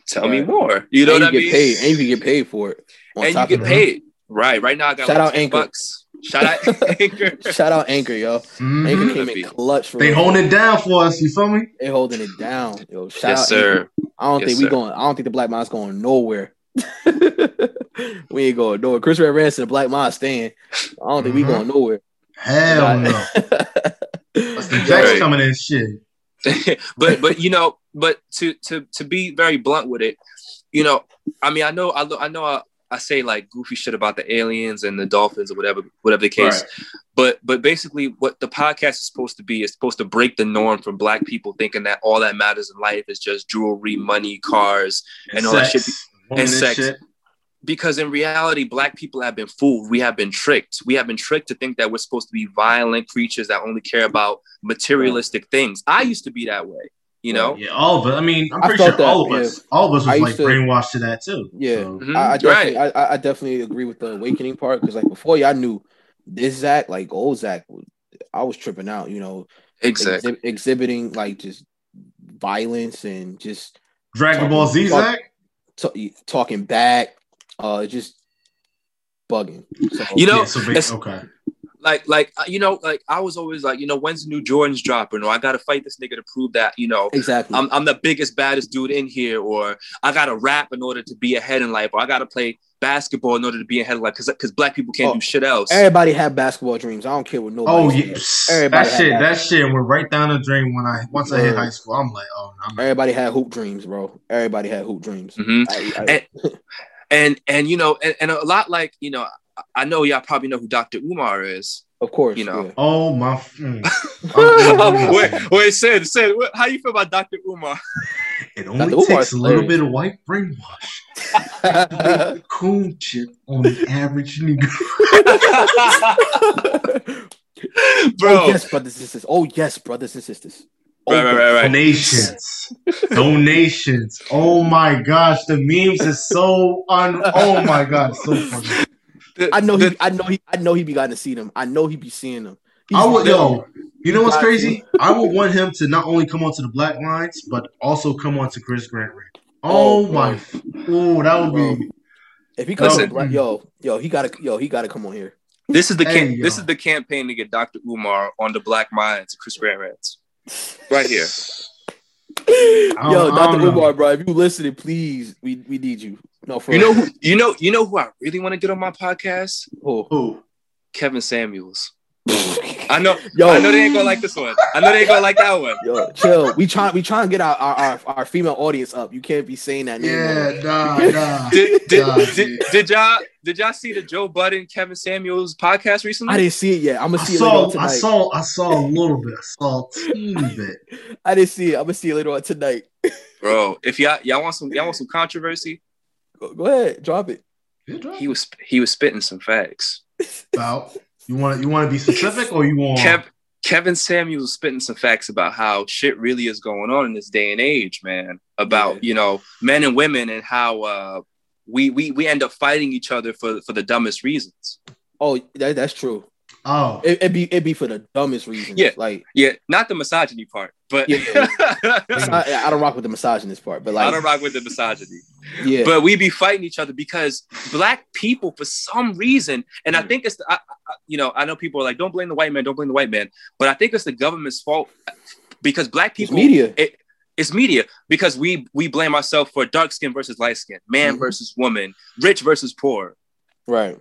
Tell right. me more. You know and what you I mean? Paid, and you can get paid for it. And you get paid. Right. Right now I got shout like out Anchor. Bucks. Shout out Anchor. shout out Anchor, yo. Mm-hmm. Anchor came in clutch for They holding it down for us, you feel me? They holding it down. Yo, shout yes, out sir. Anchor. I don't yes, think sir. we going I don't think the Black Mind's going nowhere. we ain't going nowhere. Chris Grant Rants, the Black Mind staying. I don't think mm-hmm. we going nowhere. Hell no. What's the Jack's coming in shit. but but you know, but to to to be very blunt with it, you know, I mean, I know, I, I know, I, I say like goofy shit about the aliens and the dolphins or whatever, whatever the case. Right. But but basically, what the podcast is supposed to be is supposed to break the norm from Black people thinking that all that matters in life is just jewelry, money, cars, and, and all that shit, and sex. Shit. Because in reality, Black people have been fooled. We have been tricked. We have been tricked to think that we're supposed to be violent creatures that only care about materialistic things. I used to be that way. You know, yeah, all of us. I mean, I'm pretty sure that, all of yeah. us, all of us was like to, brainwashed to that too. Yeah, so. mm-hmm. I, I, definitely, right. I, I, definitely agree with the awakening part because like before, y'all knew this Zach, like old Zach, I was tripping out. You know, exactly exhibiting like just violence and just Dragon Ball Z Zach t- talking back, uh, just bugging. So, you know, yeah, so okay like like uh, you know like I was always like you know when's the new Jordans dropping or I gotta fight this nigga to prove that you know exactly I'm, I'm the biggest baddest dude in here or I gotta rap in order to be ahead in life or I gotta play basketball in order to be ahead in life because because black people can't oh, do shit else. Everybody have basketball dreams. I don't care what nobody. Oh yeah, everybody that shit that shit went right down the drain when I once I hit high school. I'm like oh no, everybody had hoop dreams, bro. Everybody had hoop dreams. Mm-hmm. I, I, and, and and you know and, and a lot like you know I know y'all probably know who Dr. Umar is. Of course, you know. Yeah. Oh my! Mm. wait, wait, Sid, Sid, how you feel about Dr. Umar? It only Dr. takes Umar's a little bit of white brainwash. cool chip on the average nigga. Bro, oh, yes, brothers and sisters. Oh yes, brothers and sisters. Right, right, right, right. Donations. Donations. Oh my gosh, the memes is so un. Oh my god, so funny. I know he. I know he. I know he be gotten to see them. I know he be seeing them. He's I would yo. You know what's crazy? I would want him to not only come onto the Black Minds, but also come onto Chris Grant. Oh, oh my! Oh, that would be. If he comes, Listen, yo, yo, he gotta, yo, he gotta come on here. This is the hey, this is the campaign to get Dr. Umar on the Black Minds, Chris Grant Rants. Right here. Yo, Dr. Umar, bro, if you listening, please, we, we need you. No, for you know who you know you know who I really want to get on my podcast? Who? Who? Kevin Samuels. I know, yo, I know they ain't gonna like this one. I know they ain't gonna like that one. Yo, chill. We try, we try and get our, our, our, our female audience up. You can't be saying that. Yeah, nah, nah. did, did, nah, did, did, y'all did y'all see the Joe Budden Kevin Samuels podcast recently? I didn't see it yet. I'm gonna see I it saw, later on tonight. I saw, I saw a little bit. I saw a teeny bit. I didn't see it. I'm gonna see it later on tonight. Bro, if y'all y'all want some y'all want some controversy, go, go ahead, drop it. Yeah, drop he was he was spitting some facts about you want you want to be specific or you want Kev, Kevin Samuels spitting some facts about how shit really is going on in this day and age, man. About yeah. you know men and women and how uh, we we we end up fighting each other for for the dumbest reasons. Oh, that, that's true. Oh, it, would be it'd be for the dumbest reasons. Yeah, like yeah, not the misogyny part, but yeah, yeah. I, I, don't rock with the misogynist part. But like, I don't rock with the misogyny. Yeah, but we be fighting each other because black people, for some reason, and I mm. think it's the, I, I, you know I know people are like, don't blame the white man, don't blame the white man, but I think it's the government's fault because black people, it's media. It, it's media because we we blame ourselves for dark skin versus light skin, man mm-hmm. versus woman, rich versus poor. Right.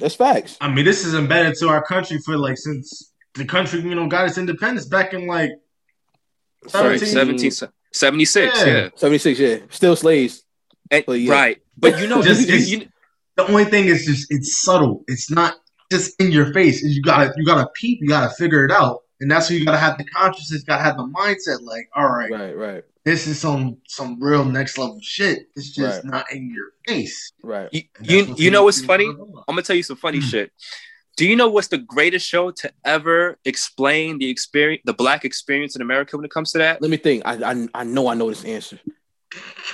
That's facts. I mean, this is embedded to our country for like since the country, you know, got its independence back in like 17, 17 76. Yeah. yeah. 76, yeah. Still slaves. Eh, and, but yeah. Right. But you know, just, you, you, the only thing is just it's subtle. It's not just in your face. You gotta you gotta peep, you gotta figure it out. And that's where you gotta have the consciousness, gotta have the mindset, like, all right, right, right this is some some real next level shit. It's just right. not in your face. Right. You you, you know what's funny? I'm gonna tell you some funny mm. shit. Do you know what's the greatest show to ever explain the experience, the black experience in America when it comes to that? Let me think. I I, I know I know this answer.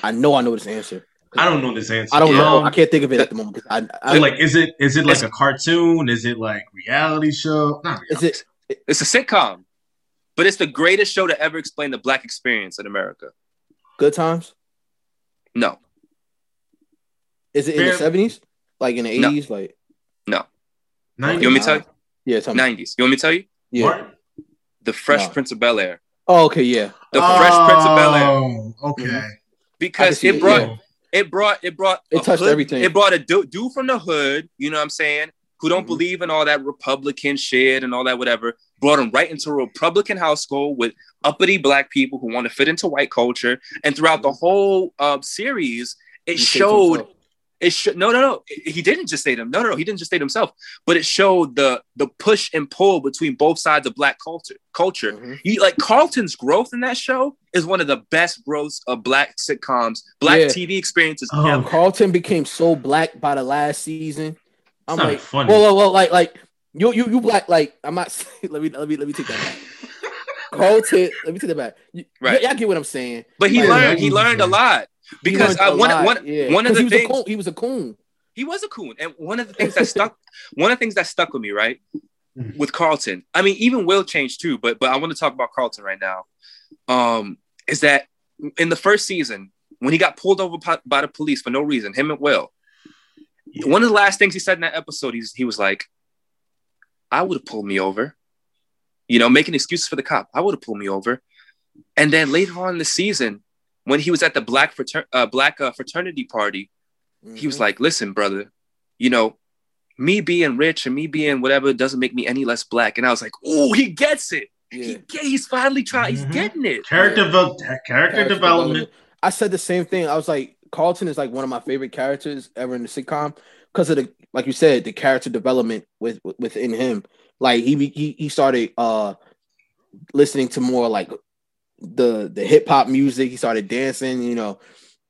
I know I know this answer. I don't know this answer. I don't yeah. know. I can't think of it at the moment. I, I like, is it is it like a cartoon? Is it like reality show? Not reality. Is it? It's a sitcom but it's the greatest show to ever explain the black experience in America. Good times? No. Is it in Fair. the seventies? Like in the eighties? No. Like no. 90s. You want me to tell you? Yeah, nineties. You want me to tell you? Yeah. What? The Fresh no. Prince of Bel Air. Oh, okay, yeah. The oh, Fresh Prince of Bel Air. Oh, okay. Mm-hmm. Because it brought, it, yeah. it brought it brought it touched hood, everything. It brought a dude, dude from the hood, you know what I'm saying, who don't mm-hmm. believe in all that Republican shit and all that whatever, brought him right into a Republican household with uppity black people who want to fit into white culture. And throughout the whole uh, series, it he showed. It should no no no. He didn't just state him. No no no. He didn't just state himself. But it showed the the push and pull between both sides of black culture. Culture. Mm-hmm. You, like Carlton's growth in that show is one of the best growths of black sitcoms, black yeah. TV experiences. Um, Carlton became so black by the last season I'm like, funny. Well, well, well, like, like you, you, you black. Like, I'm not. let me, let me, let me take that back. Carlton, let me take that back. You, right, y'all get what I'm saying. But he learned. He learned a lot because I, one, one, yeah. one of the he things coon, he was a coon. He was a coon, and one of the things that stuck, one of the things that stuck with me, right, mm. with Carlton. I mean, even Will changed too, but but I want to talk about Carlton right now. Um, is that in the first season when he got pulled over by the police for no reason, him and Will, one of the last things he said in that episode, he's, he was like, I would have pulled me over. You know, making excuses for the cop. I would have pulled me over. And then later on in the season, when he was at the black frater- uh, black uh, fraternity party, mm-hmm. he was mm-hmm. like, "Listen, brother, you know, me being rich and me being whatever doesn't make me any less black." And I was like, "Oh, he gets it. Yeah. He get, he's finally trying. Mm-hmm. He's getting it. Character, yeah. character, character development. development. I said the same thing. I was like, Carlton is like one of my favorite characters ever in the sitcom because of the like you said the character development with, within him. Like he he he started uh listening to more like the the hip hop music. He started dancing. You know,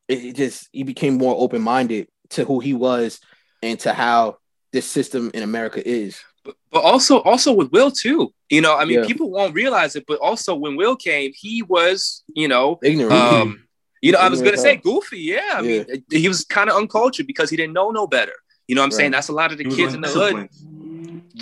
it, it just he became more open minded to who he was and to how this system in America is. but also also with Will too. You know, I mean, yeah. people won't realize it, but also when Will came, he was, you know, ignorant. Um, you know, I was gonna say goofy. Yeah, I yeah. mean, he was kind of uncultured because he didn't know no better. You know, what I'm right. saying that's a lot of the kids in the hood.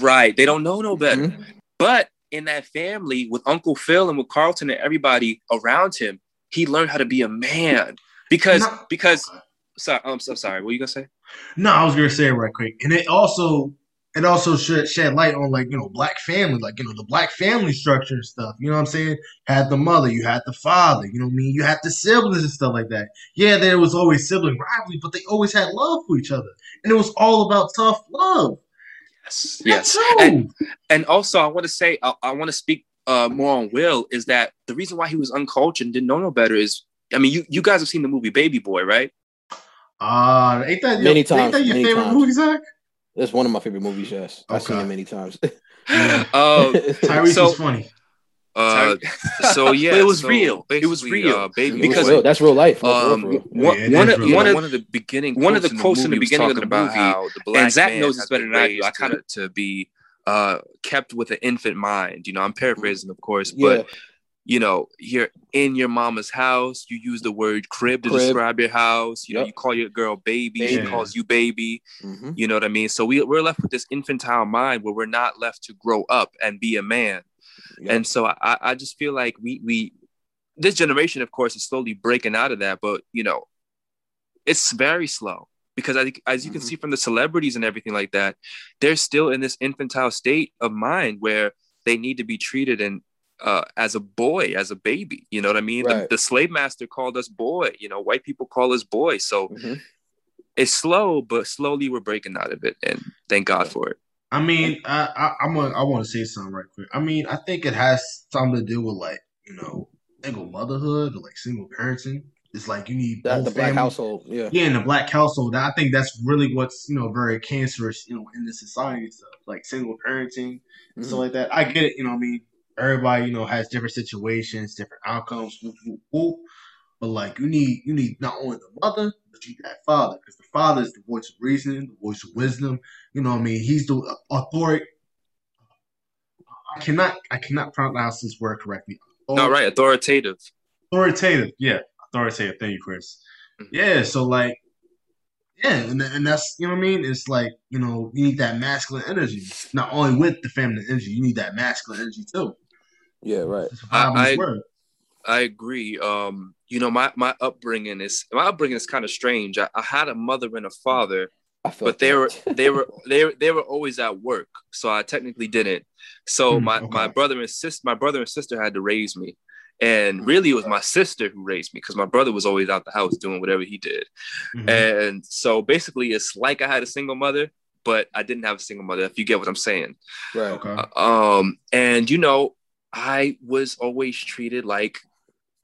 Right, they don't know no better. Mm-hmm. But in that family with Uncle Phil and with Carlton and everybody around him, he learned how to be a man because no. because. Sorry, I'm so sorry. What are you gonna say? No, I was gonna say it right quick, and it also it also should shed light on like you know black family like you know the black family structure and stuff you know what i'm saying? Had the mother you had the father you know what i mean? You had the siblings and stuff like that. Yeah there was always sibling rivalry but they always had love for each other and it was all about tough love. Yes yes. and, and also i want to say i, I want to speak uh, more on will is that the reason why he was uncultured and didn't know no better is i mean you, you guys have seen the movie baby boy right? Uh ain't that many your, times ain't that your many favorite times. movie zach it's one of my favorite movies. Yes, okay. I've seen it many times. uh, Tyrese so, is funny. Uh, so yeah, it was so real. It was real, uh, baby. Because real. that's real life. um, real, one, yeah, one, of, one, of, one of the beginning, one of the quotes in the, beginning of the about movie, how the black and Zach knows this better than I do. I kind of to be uh, kept with an infant mind. You know, I'm paraphrasing, of course, but yeah you know, you're in your mama's house. You use the word crib to crib. describe your house. You yep. know, you call your girl baby. baby. She calls you baby. Mm-hmm. You know what I mean? So we, we're left with this infantile mind where we're not left to grow up and be a man. Yep. And so I, I just feel like we, we, this generation, of course, is slowly breaking out of that. But, you know, it's very slow because I, think as you can mm-hmm. see from the celebrities and everything like that, they're still in this infantile state of mind where they need to be treated and uh, as a boy, as a baby. You know what I mean? Right. The, the, slave master called us boy. You know, white people call us boy. So mm-hmm. it's slow, but slowly we're breaking out of it, and thank God for it. I mean, I, I I'm a, I want to say something right quick. I mean, I think it has something to do with like you know single motherhood or like single parenting. It's like you need that, the black household, yeah, yeah, in the black household. I think that's really what's you know very cancerous, you know, in the society stuff, like single parenting mm-hmm. stuff like that. I get it, you know. what I mean, everybody, you know, has different situations, different outcomes. Whoop, whoop, whoop. But like you need you need not only the mother, but you need that father, because the father is the voice of reason, the voice of wisdom. You know what I mean? He's the authority. I cannot I cannot pronounce this word correctly. No, right, authoritative. Authoritative, yeah, authoritative. Thank you, Chris. Mm-hmm. Yeah, so like yeah, and, and that's you know what I mean. It's like you know you need that masculine energy, not only with the feminine energy. You need that masculine energy too. Yeah, right. I, I, I, agree. Um, you know, my my upbringing is my upbringing is kind of strange. I, I, had a mother and a father, but they were they were they they were always at work, so I technically didn't. So hmm, my okay. my brother and sister my brother and sister had to raise me. And really, it was my sister who raised me because my brother was always out the house doing whatever he did. Mm-hmm. And so basically, it's like I had a single mother, but I didn't have a single mother, if you get what I'm saying. Right. Okay. Uh, um, and you know, I was always treated like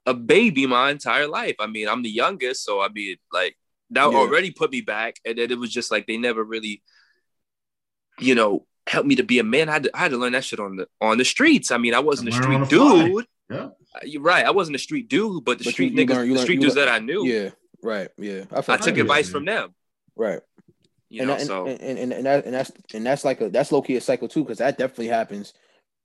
a baby my entire life. I mean, I'm the youngest, so I mean, like that yeah. already put me back, and then it was just like they never really, you know, helped me to be a man. I had to, I had to learn that shit on the on the streets. I mean, I wasn't a street dude. Yeah, uh, you're right. I wasn't a street dude, but the but street you, you niggas, learn, the learn, street dudes learn, that I knew. Yeah, right. Yeah, I, I took advice from them. Right. You and, know, and, so and, and, and, that, and that's and that's like a that's low key a cycle too because that definitely happens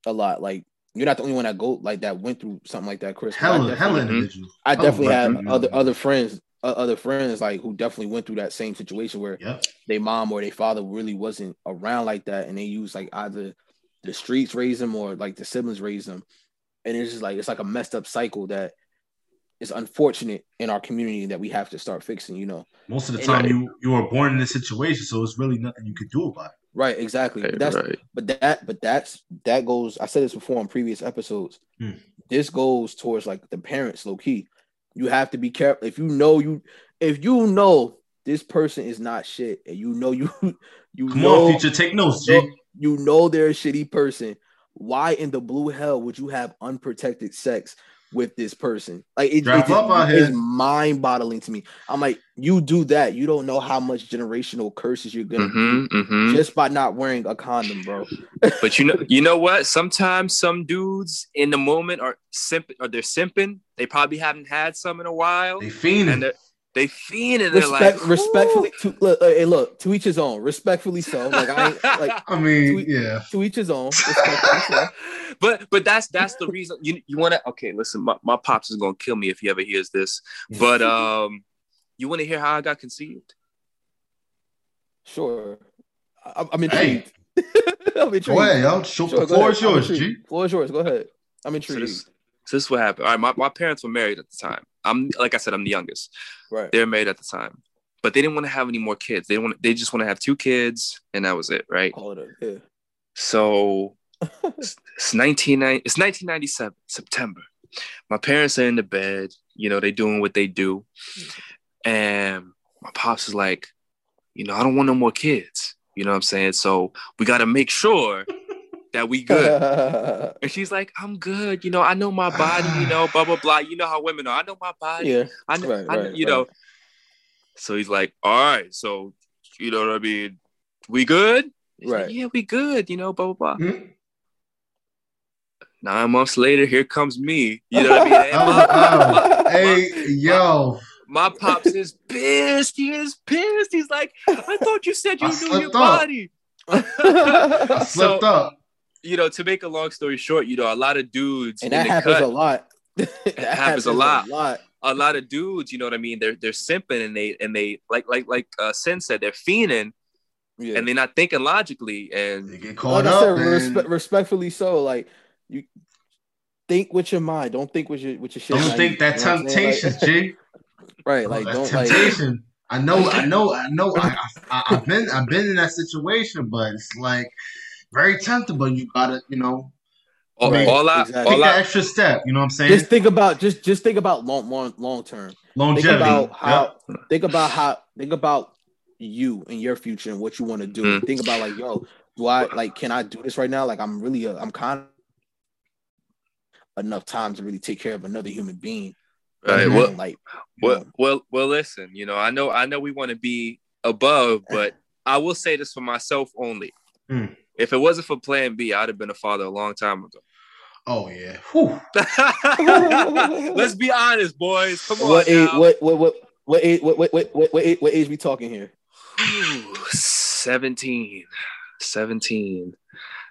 a lot. Like you're not the only one that go like that went through something like that, Chris. Hella, I hella individual. I definitely have other other friends, uh, other friends like who definitely went through that same situation where yep. their mom or their father really wasn't around like that, and they use like either the streets raised them or like the siblings raised them, and it's just like it's like a messed up cycle that is unfortunate in our community that we have to start fixing. You know, most of the time you you were born in this situation, so it's really nothing you could do about it. Right, exactly. Right, but that's right. but that but that's that goes. I said this before on previous episodes. Hmm. This goes towards like the parents, low key. You have to be careful if you know you if you know this person is not shit, and you know you you come know, on, future, take notes, G. You know they're a shitty person. Why in the blue hell would you have unprotected sex with this person. Like it, it, it is mind boggling to me. I'm like, you do that, you don't know how much generational curses you're gonna mm-hmm, mm-hmm. just by not wearing a condom, bro. but you know, you know what? Sometimes some dudes in the moment are simp or they're simping. They probably haven't had some in a while. They fiend and they're They fiending. Respect, like, respectfully, to, look, hey, look, to each his own. Respectfully so. Like I, like I mean, to, yeah. To each his own. So. but but that's that's the reason you you want to. Okay, listen, my, my pops is gonna kill me if he ever hears this. But um, you want to hear how I got conceived? Sure. I, I'm intrigued. Hey. I'm intrigued. Go ahead, yo. Sure, the floor is yours, G. Floor is yours. Go ahead. I'm intrigued. So this, so this is what happened. All right, my, my parents were married at the time. I'm like I said, I'm the youngest. Right. They're married at the time, but they didn't want to have any more kids. They want. They just want to have two kids, and that was it. Right. Call it a, yeah. So it's, it's 1990. It's 1997 September. My parents are in the bed. You know, they doing what they do, and my pops is like, you know, I don't want no more kids. You know what I'm saying? So we got to make sure that we good. and she's like, I'm good. You know, I know my body, you know, blah, blah, blah. You know how women are. I know my body. Yeah. I know, right, I know right, you right. know. So he's like, all right. So, you know what I mean? We good? He's right. Like, yeah, we good. You know, blah, blah, blah. Mm-hmm. Nine months later, here comes me. You know what I mean? Hey, my, oh, oh. hey yo. My pops is pissed. He is pissed. He's like, I thought you said you I knew your up. body. I slipped so, up. You know, to make a long story short, you know, a lot of dudes and that happens cut, a lot. that happens, happens a lot. A lot. A lot of dudes, you know what I mean? They're they're simping and they and they like like like uh Sin said, they're fiending yeah. and they're not thinking logically and they get caught like up. Said, respe- respectfully so, like you think with your mind, don't think with your with your shit. Don't like, think that temptation, like, G. Right, like oh, don't temptation. like. I know, I know, I know. I, I, I've been, I've been in that situation, but it's like very tempting. But you gotta, you know, all, right. all I, exactly. all take I, that extra step. You know what I'm saying? Just think about, just just think about long, long, long term. Longevity. Think about how. Yep. Think about how. Think about you and your future and what you want to do. Mm. Think about like, yo, do I like? Can I do this right now? Like, I'm really, uh, I'm kind of enough time to really take care of another human being. Right. Well, like, well, know. well, well. Listen, you know, I know, I know, we want to be above, but I will say this for myself only. Mm. If it wasn't for Plan B, I'd have been a father a long time ago. Oh yeah. Let's be honest, boys. Come on. What age? now. What what what what age? What what what what, what, age, what age we talking here? Ooh, 17. 17.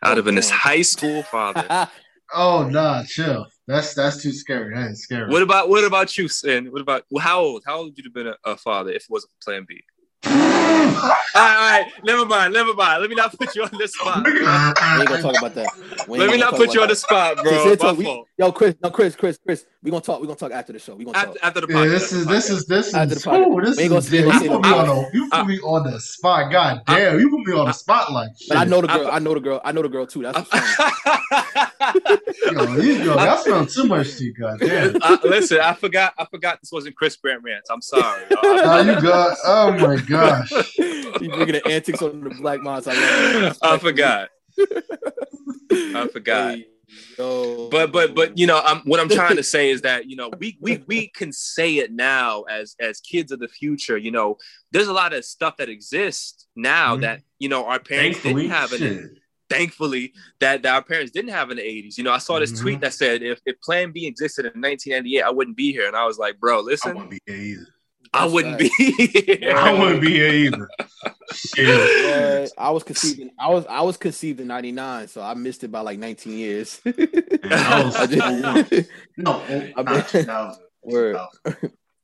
I'd have been this high school father. oh nah, chill. That's that's too scary. That is scary. What about what about you, Sin? What about how old? How old would you have been a, a father if it wasn't for Plan B? All right, all right, never mind, never mind. Let me not put you on this spot. We ain't gonna talk about that. Let me not put you on the spot, bro. Talk, we, yo, Chris, no, Chris, Chris, Chris. We gonna talk. We gonna talk after the show. We gonna after, talk after the podcast. Yeah, this is this is this after is the podcast. ooh, this we ain't gonna is you put me on the you put me on the spot. God damn, you put me on the spotlight. But I know the girl. I know the girl. I know the girl too. That's yo, you, yo, that's spilling too much to you, God damn. Uh, listen, I forgot. I forgot this wasn't Chris Grant Rants. I'm sorry. oh, you got. Oh my gosh. you bringing the antics on the Black Minds. I, I forgot. I forgot. Hey, yo. But but but you know, I'm, what I'm trying to say is that you know we we we can say it now as as kids of the future. You know, there's a lot of stuff that exists now mm-hmm. that you know our parents Thankfully, didn't have in thankfully that, that our parents didn't have in the 80s. You know, I saw this mm-hmm. tweet that said if, if Plan B existed in 1998, I wouldn't be here. And I was like, bro, listen. I wouldn't be here either. I wouldn't be here. I wouldn't be here either. Shit. I was conceived in I was I was conceived in 99, so I missed it by like 19 years. I was, no, I mean, word.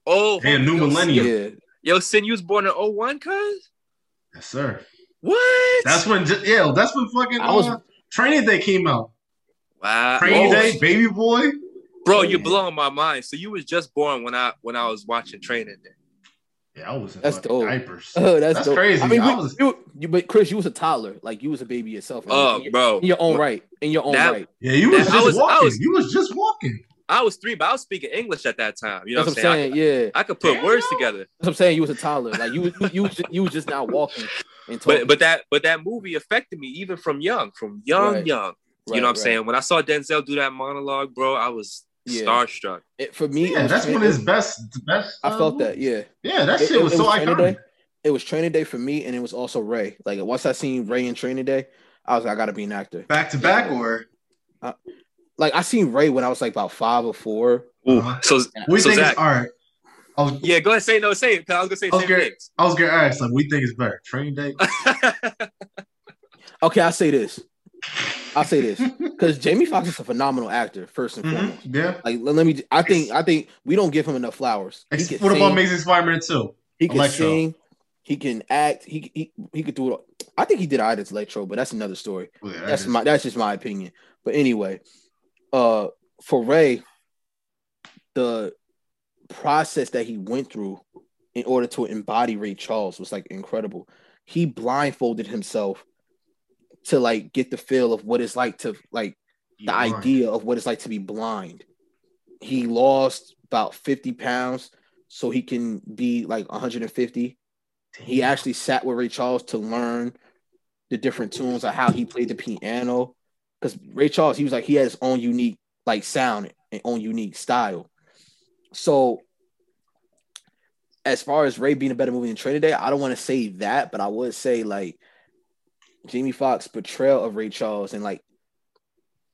Oh, hey, new millennium. Yeah. Yo, Sin, you was born in 01, cuz? Yes, sir. What? That's when, yeah, that's when fucking I was, uh, Training Day came out. Wow. Training oh, Day, Baby Boy. Bro, you're blowing my mind. So you was just born when I when I was watching Training Day. Yeah, I was in that's dope. diapers. Oh, that's, that's dope. crazy. I mean, I was... you, you, but Chris, you was a toddler. Like you was a baby yourself. Oh, in, bro, in your own right. In your own that, right. Yeah, you was that, just was, walking. Was, you was just walking. I was three, but I was speaking English at that time. You know That's what I'm saying? saying? I, yeah, I could put Damn. words together. That's what I'm saying. You was a toddler. Like you, you, you, was, you was just now walking. And but but that but that movie affected me even from young, from young, Right. young. Right, you know what I'm right. saying? When I saw Denzel do that monologue, bro, I was Yeah. starstruck. It, for me, it Yeah, that's train- one of his best. Best. I uh, felt that. Yeah, Yeah, that It- shit it- was it so was training iconic. day. it was training day for me, and it was also Ray. Like once I seen Ray in training day, I was like, I gotta be an actor. Back to back, or Like I seen Ray when I was like about five or four. Ooh, Uh-huh. so we so think Zach, it's all right. was, yeah, go ahead. Say no. Say it. Cause I was gonna say. I was, gonna, I was gonna ask, like, we think it's better, Training Day. okay, I'll say this. I'll say this because Jamie Foxx is a phenomenal actor, first and mm-hmm. foremost. Yeah. Like, let me. I think. I think we don't give him enough flowers. What sing, about Amazing Spider-Man too? He can Electro. sing. He can act. He he he could do it. I think he did all Electro, but that's another story. yeah, that's my. That's just my opinion. But anyway, uh, for Ray, the process that he went through in order to embody Ray Charles was like incredible. He blindfolded himself to like get the feel of what it's like to like the idea of what it's like to be blind. He lost about 50 pounds so he can be like 150. Damn. He actually sat with Ray Charles to learn the different tunes of how he played the piano. Because Ray Charles, he was like he had his own unique like sound and own unique style. So as far as Ray being a better movie than Training Day, I don't want to say that, but I would say like Jamie Foxx portrayal of Ray Charles and like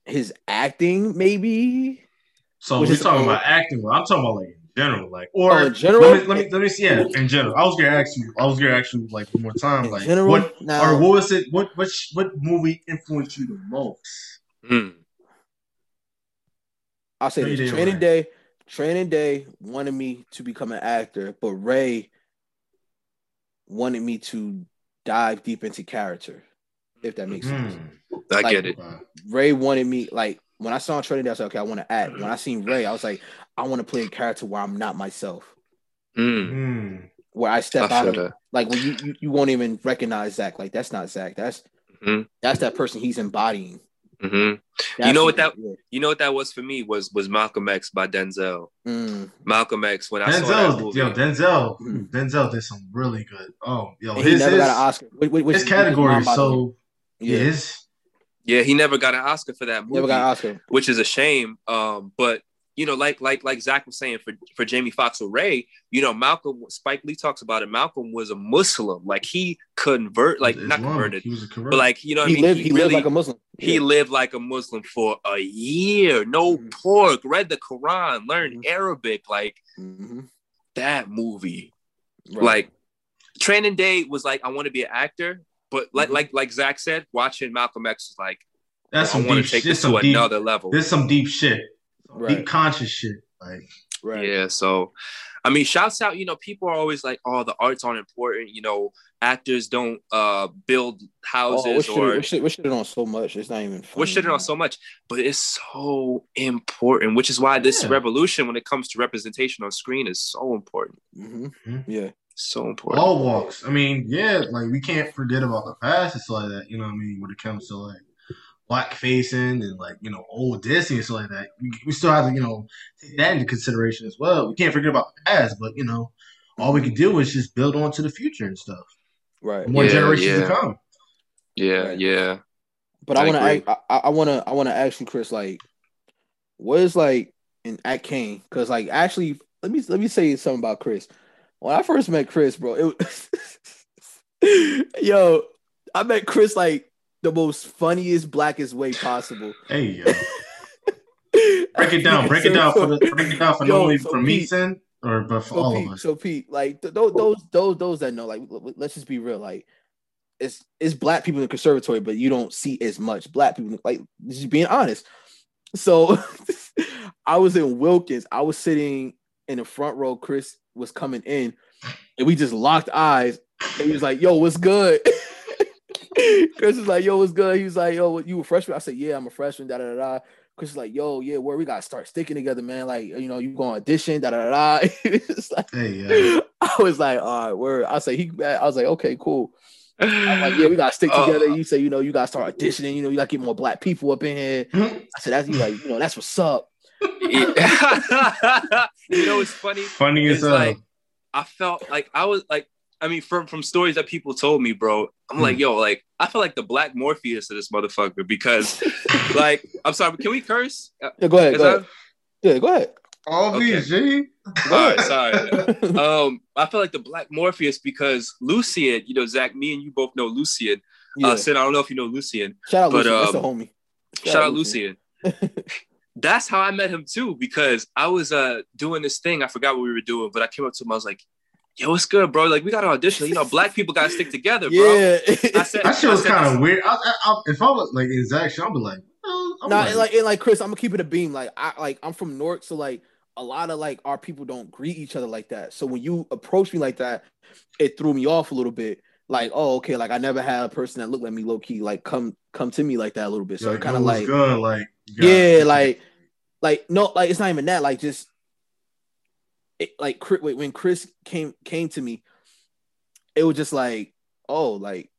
his acting, maybe. So we're talking about acting. I'm talking about like in general, like or oh, in general. Let me, let me let me see. Yeah, in general. I was gonna ask you. I was gonna ask you like one more time. In like general, what now, or what was it? What what what movie influenced you the most? Mm. I'll say this: Training Day. Training Day wanted me to become an actor, but Ray wanted me to dive deep into character if that makes mm. sense. I like, get it. Ray wanted me like when I saw Trinity, I was like, okay, I want to act. When I seen Ray, I was like, I want to play a character where I'm not myself. Mm. Where I step I out of like when you, you, you won't even recognize Zach. Like that's not Zach. That's mm-hmm. that's that person he's embodying. Mm-hmm. You know what that you know what that was for me was was Malcolm X by Denzel. Mm. Malcolm X when I Denzel, saw that movie. Yo, Denzel, mm. Denzel did some really good. Oh, yo, and his, his, Oscar. Wait, wait, his category so yeah. his yeah, he never got an Oscar for that movie. Never got an Oscar, which is a shame. Um, but you know, like like like Zach was saying for for Jamie Foxx or Ray, you know, Malcolm Spike Lee talks about it. Malcolm was a Muslim, like he convert, like not converted, but like you know, he I mean, lived, he, he lived like a Muslim. Yeah. He lived like a Muslim for a year, no mm-hmm. pork, read the Quran, learned mm-hmm. Arabic, like mm-hmm. that movie, right. like Training Day was like I want to be an actor, but like mm-hmm. like like Zach said, watching Malcolm X was like that's I want to take this to deep, another level. There's some deep shit right. deep conscious shit. Like, right. yeah. So, I mean, shouts out. You know, people are always like, "Oh, the arts aren't important." You know, actors don't uh build houses oh, or we should on so much. It's not even. Funny, we're shitting on so much, but it's so important. Which is why this yeah. revolution, when it comes to representation on screen, is so important. Mm-hmm. Mm-hmm. Yeah. So important. All walks. I mean, yeah, like we can't forget about the past. It's like that, you know what I mean? When it comes to like black facing and like you know old Disney and stuff like that. We, we still have to you know take that into consideration as well. We can't forget about the past, but you know all we can do is just build on to the future and stuff. Right. More yeah, generations yeah. to come. Yeah, right. yeah. But I, I want to, I, I want to, I want to ask you, Chris, like, what is like in at Kean? Because like, actually, let me let me say something about Chris. When I first met Chris, bro, it was, yo, I met Chris like the most funniest, blackest way possible. Hey, yo. break it down. Break it down for the break it down for yo, so for me, Sin, or but for so all Pete, of us. So Pete, like th- those those those those that know, like let's just be real, like it's it's black people in the conservatory, but you don't see as much black people. Like just being honest. So I was in Wilkins. I was sitting in the front row. Chris was coming in, and we just locked eyes. And he was like, "Yo, what's good?" Chris was like, "Yo, what's good?" He was like, "Yo, you a freshman?" I said, "Yeah, I'm a freshman." Da da da. Chris was like, "Yo, yeah, where we gotta start sticking together, man. Like, you know, you go audition, da da da." like, hey, yeah. I was like, "All right, word." I say he. I was like, "Okay, cool." I'm like, yeah, we gotta stick together. Uh, you say, you know, you gotta start auditioning. You know, you gotta get more black people up in here. I said, that's you like, you know, that's what's up. you know, it's funny. Funny as like, I felt like I was like I mean, from from stories that people told me, bro, I'm like, hmm. yo, like I feel like the black Morpheus of this motherfucker because, like, I'm sorry, can we curse? Yeah, go ahead. Go ahead. Yeah, go ahead. All okay. G. All right, sorry. um, I feel like the black Morpheus because Lucian, you know, Zach, me and you both know Lucian. Uh, yeah. Uh, Sin, I don't know if you know Lucian. Shout out but, Lucian. Um, That's a homie. Shout, shout out Lucian. Lucian. that's how I met him too, because I was uh doing this thing. I forgot what we were doing, but I came up to him. I was like, "Yo, what's good, bro? Like, we got to audition. You know, black people got to stick together, bro." Yeah, I said that shit was kind of weird. I, I, if I was like in Zach, I'd be like, no, nah, like, like, and like Chris, I'm gonna keep it a beam. Like, I like I'm from North, so like a lot of like our people don't greet each other like that. So when you approach me like that, it threw me off a little bit. Like, oh, okay, like I never had a person that looked like me low key, like come come to me like that a little bit. So yeah, kind of like good, like yeah, like like no, like it's not even that. Like just it, like when Chris came came to me, it was just like oh, like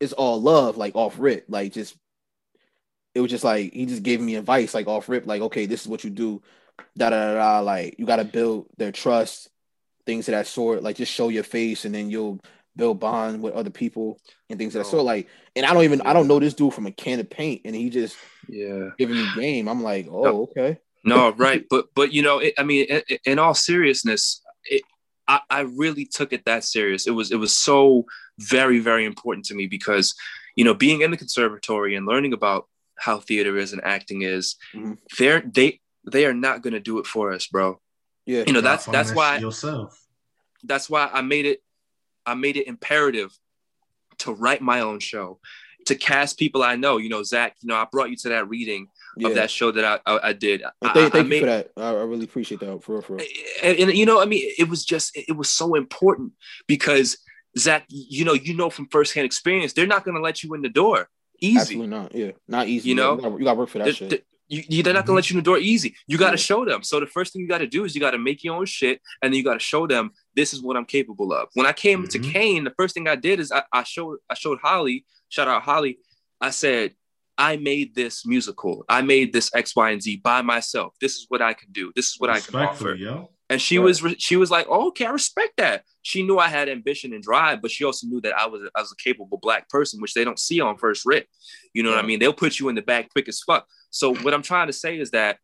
it's all love, like off rip, like just it was just like he just gave me advice, like off rip, like okay, this is what you do, da da da. da. Like you got to build their trust, things of that sort. Like just show your face, and then you'll build bond with other people and things of that oh. sort. Like, and I don't even I don't know this dude from a can of paint, and he just yeah giving me game. I'm like, oh no, okay. no, right, but but you know, it, I mean, in, in all seriousness, it, I I really took it that serious. It was it was so very very important to me because you know being in the conservatory and learning about how theater is and acting is mm-hmm. they're they they are not going to do it for us bro yeah you know that's that's why yourself that's why i made it I made it imperative to write my own show, to cast people I know. You know, Zach. You know, I brought you to that reading yeah. of that show that I I, I did. Well, thank, I, thank I you for that. I, really appreciate that. For for and, and, you know, I mean, it was just it was so important because Zach, you know, you know from firsthand experience, they're not going to let you in the door easy. Absolutely not. Yeah, not easy. You know, you got to work for that they're, shit. You, you, they're not gonna let you in the door easy. You got to show them. So the first thing you got to do is you got to make your own shit, and then you got to show them this is what I'm capable of. When I came mm-hmm. to Kean, the first thing I did is I, I showed I showed Holly, shout out Holly. I said, I made this musical. I made this X, Y, and Z by myself. This is what I can do. This is what I can offer. Yo. And she right. was she was like, oh, okay, I respect that. She knew I had ambition and drive, but she also knew that I was I was a capable black person, which they don't see on first rip. You know what I mean? They'll put you in the back quick as fuck. So what I'm trying to say is that,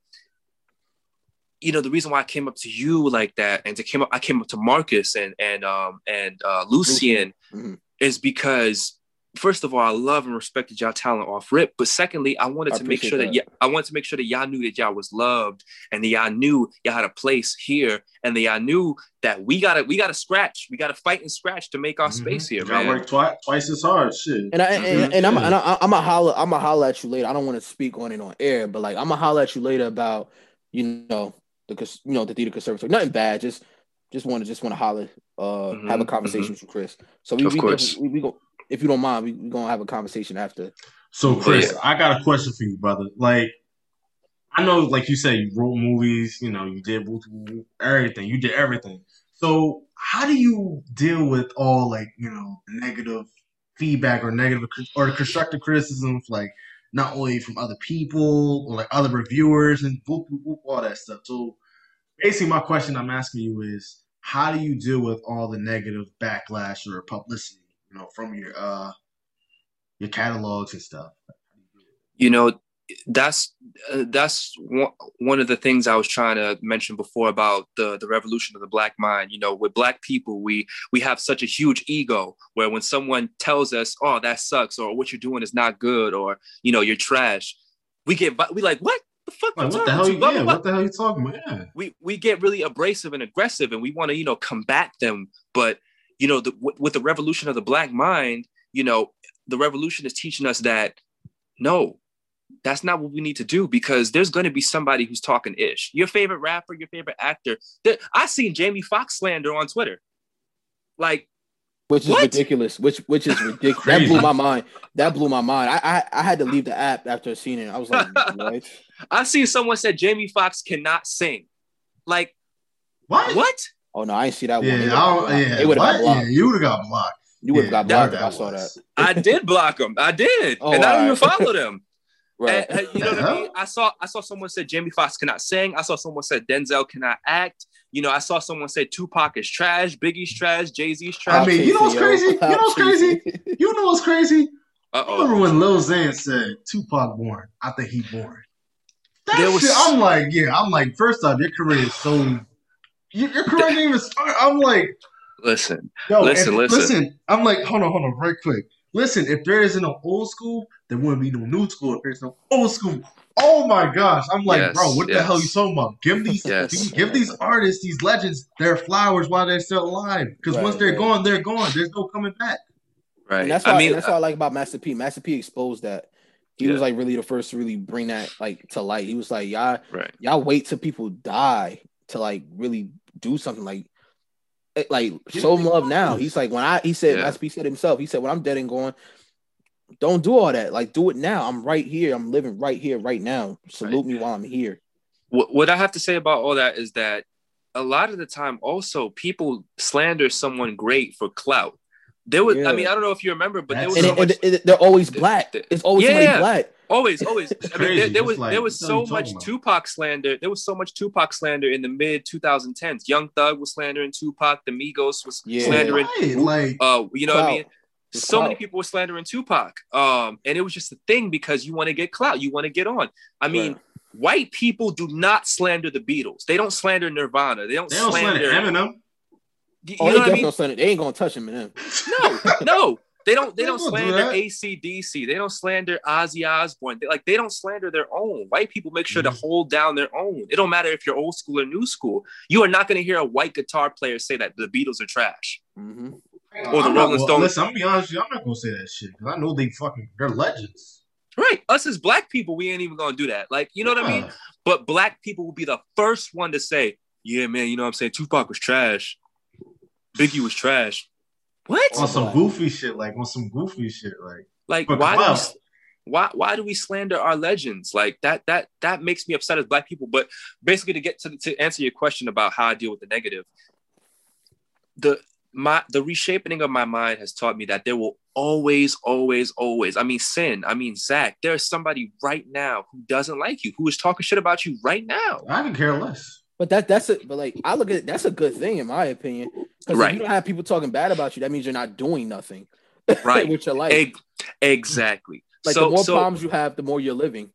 you know, the reason why I came up to you like that, and to came up, I came up to Marcus and and um and uh, Lucian, mm-hmm. is because first of all, I love and respected y'all talent off rip. But secondly, I wanted I to make sure that, that I wanted to make sure that y'all knew that y'all was loved and that y'all knew y'all had a place here and that y'all knew that we gotta we gotta scratch. We gotta fight and scratch to make our mm-hmm. space here, man. work twice twice as hard. Shit. And I and, mm-hmm. and I'm and I, I'm a holler I'm a holler at you later. I don't want to speak on it on air, but like I'm a holler at you later about you know the you know the theater conservatory. Nothing bad, just just want to just want to holler, uh, mm-hmm. have a conversation mm-hmm. with you, Chris. So we, of we, course. we, we go if you don't mind, we, are gonna have a conversation after. So, Chris, yeah. I got a question for you, brother. Like, I know, like you said, you wrote movies. You know, you did everything. You did everything. So, how do you deal with all like you know negative feedback or negative or constructive criticism, like not only from other people or like other reviewers and whoop, whoop, whoop, all that stuff? So, basically, my question I'm asking you is, how do you deal with all the negative backlash or publicity? You know, from your uh your catalogs and stuff? You know, that's uh, that's one, one of the things I was trying to mention before about the the revolution of the black mind. You know, with black people, we we have such a huge ego where when someone tells us, "Oh, that sucks," or "What you're doing is not good," or you know, "You're trash," we get we like, "What? The fuck like, what the hell? You, yeah, what the hell you talking about? Yeah. We we get really abrasive and aggressive, and we want to you know combat them, but you know, the, with the revolution of the black mind, you know, the revolution is teaching us that no, that's not what we need to do because there's going to be somebody who's talking ish. Your favorite rapper, your favorite actor. I seen Jamie Foxx slander on Twitter. Like, which is what? ridiculous. Which which is ridiculous. that blew my mind. That blew my mind. I, I, I had to leave the app after seeing it. I was like, what? I seen someone said Jamie Foxx cannot sing. Like, what? What? Oh no, I didn't see that yeah, one. Yeah, it would have got blocked. Yeah, you would have got blocked. You would have yeah, got blocked if I saw that. I did block him. I did, oh, and I didn't even follow them. Right. And, you know what I mean? I saw I saw someone said Jamie Foxx cannot sing. I saw someone said Denzel cannot act. You know, I saw someone say Tupac is trash, Biggie's trash, Jay Z's trash. I mean, you know what's crazy? You know what's crazy? You know what's crazy? Uh-oh. Remember when Lil Xan said Tupac born? I think he born. That was... shit, I'm like, yeah, I'm like, first off, your career is so your career didn't even. I'm like, listen, yo, listen, listen, listen. I'm like, hold on, hold on, right quick. Listen, if there isn't no old school, there wouldn't be no new school. If there's no old school, oh my gosh, I'm like, yes, bro, what yes. the hell are you talking about? Give these, yes. give these artists, these legends, their flowers while they're still alive. Because right, once they're right. gone, they're gone. There's no coming back. Right. And that's why I mean, that's uh, what I like about Master P. Master P exposed that. He yeah. was like really the first to really bring that like to light. He was like, y'all, right. y'all wait till people die to like really do something like eh, like show him love now. He's like when I he said yeah. Master P said himself, he said when I'm dead and gone, don't do all that. Like do it now. I'm right here. I'm living right here, right now. Salute right. me while I'm here. What, what I have to say about all that is that a lot of the time also people slander someone great for clout. There was, yeah. I mean, I don't know if you remember, but there was and, so much, and they're always black. It's always yeah, somebody black. Always, always. I mean, there, there was like, there was so much Tupac slander. There was so much Tupac slander in the mid 2010s. Young Thug was slandering Tupac. The Migos was yeah. slandering. Right. Like, uh, you know clout. what I mean? So clout. many people were slandering Tupac. Um, and it was just a thing because you want to get clout, you want to get on. I mean. Right. White people do not slander the Beatles. They don't slander Nirvana. They don't, they don't slander, slander Eminem. You, oh, know they, I mean? they ain't gonna touch him, man. No, no, they don't. They don't slander ACDC. They don't slander Ozzy Osbourne. They, like they don't slander their own. White people make sure mm-hmm. to hold down their own. It don't matter if you're old school or new school. You are not going to hear a white guitar player say that the Beatles are trash. Mm-hmm. Or the I'm Rolling not, Stones. Listen, I'm gonna be honest with you. I'm not gonna say that shit because I know they fucking they're legends. Right. Us as black people, we ain't even gonna do that. Like, you know yeah. what I mean? But black people will be the first one to say, "Yeah, man, you know what I'm saying? Tupac was trash." Biggie was trash. What? On some goofy shit, like on some goofy shit, like like why do we, why why do we slander our legends? Like that that that makes me upset as black people. But basically, to get to to answer your question about how I deal with the negative, the my the reshaping of my mind has taught me that there will always, always, always. I mean, sin. I mean, Zach. There's somebody right now who doesn't like you, who is talking shit about you right now. I can care less. But that that's it. But like I look at it, that's a good thing in my opinion. Because right. if you don't have people talking bad about you, that means you're not doing nothing. Right. with your life. exactly. Like so, the more so, problems you have, the more you're living.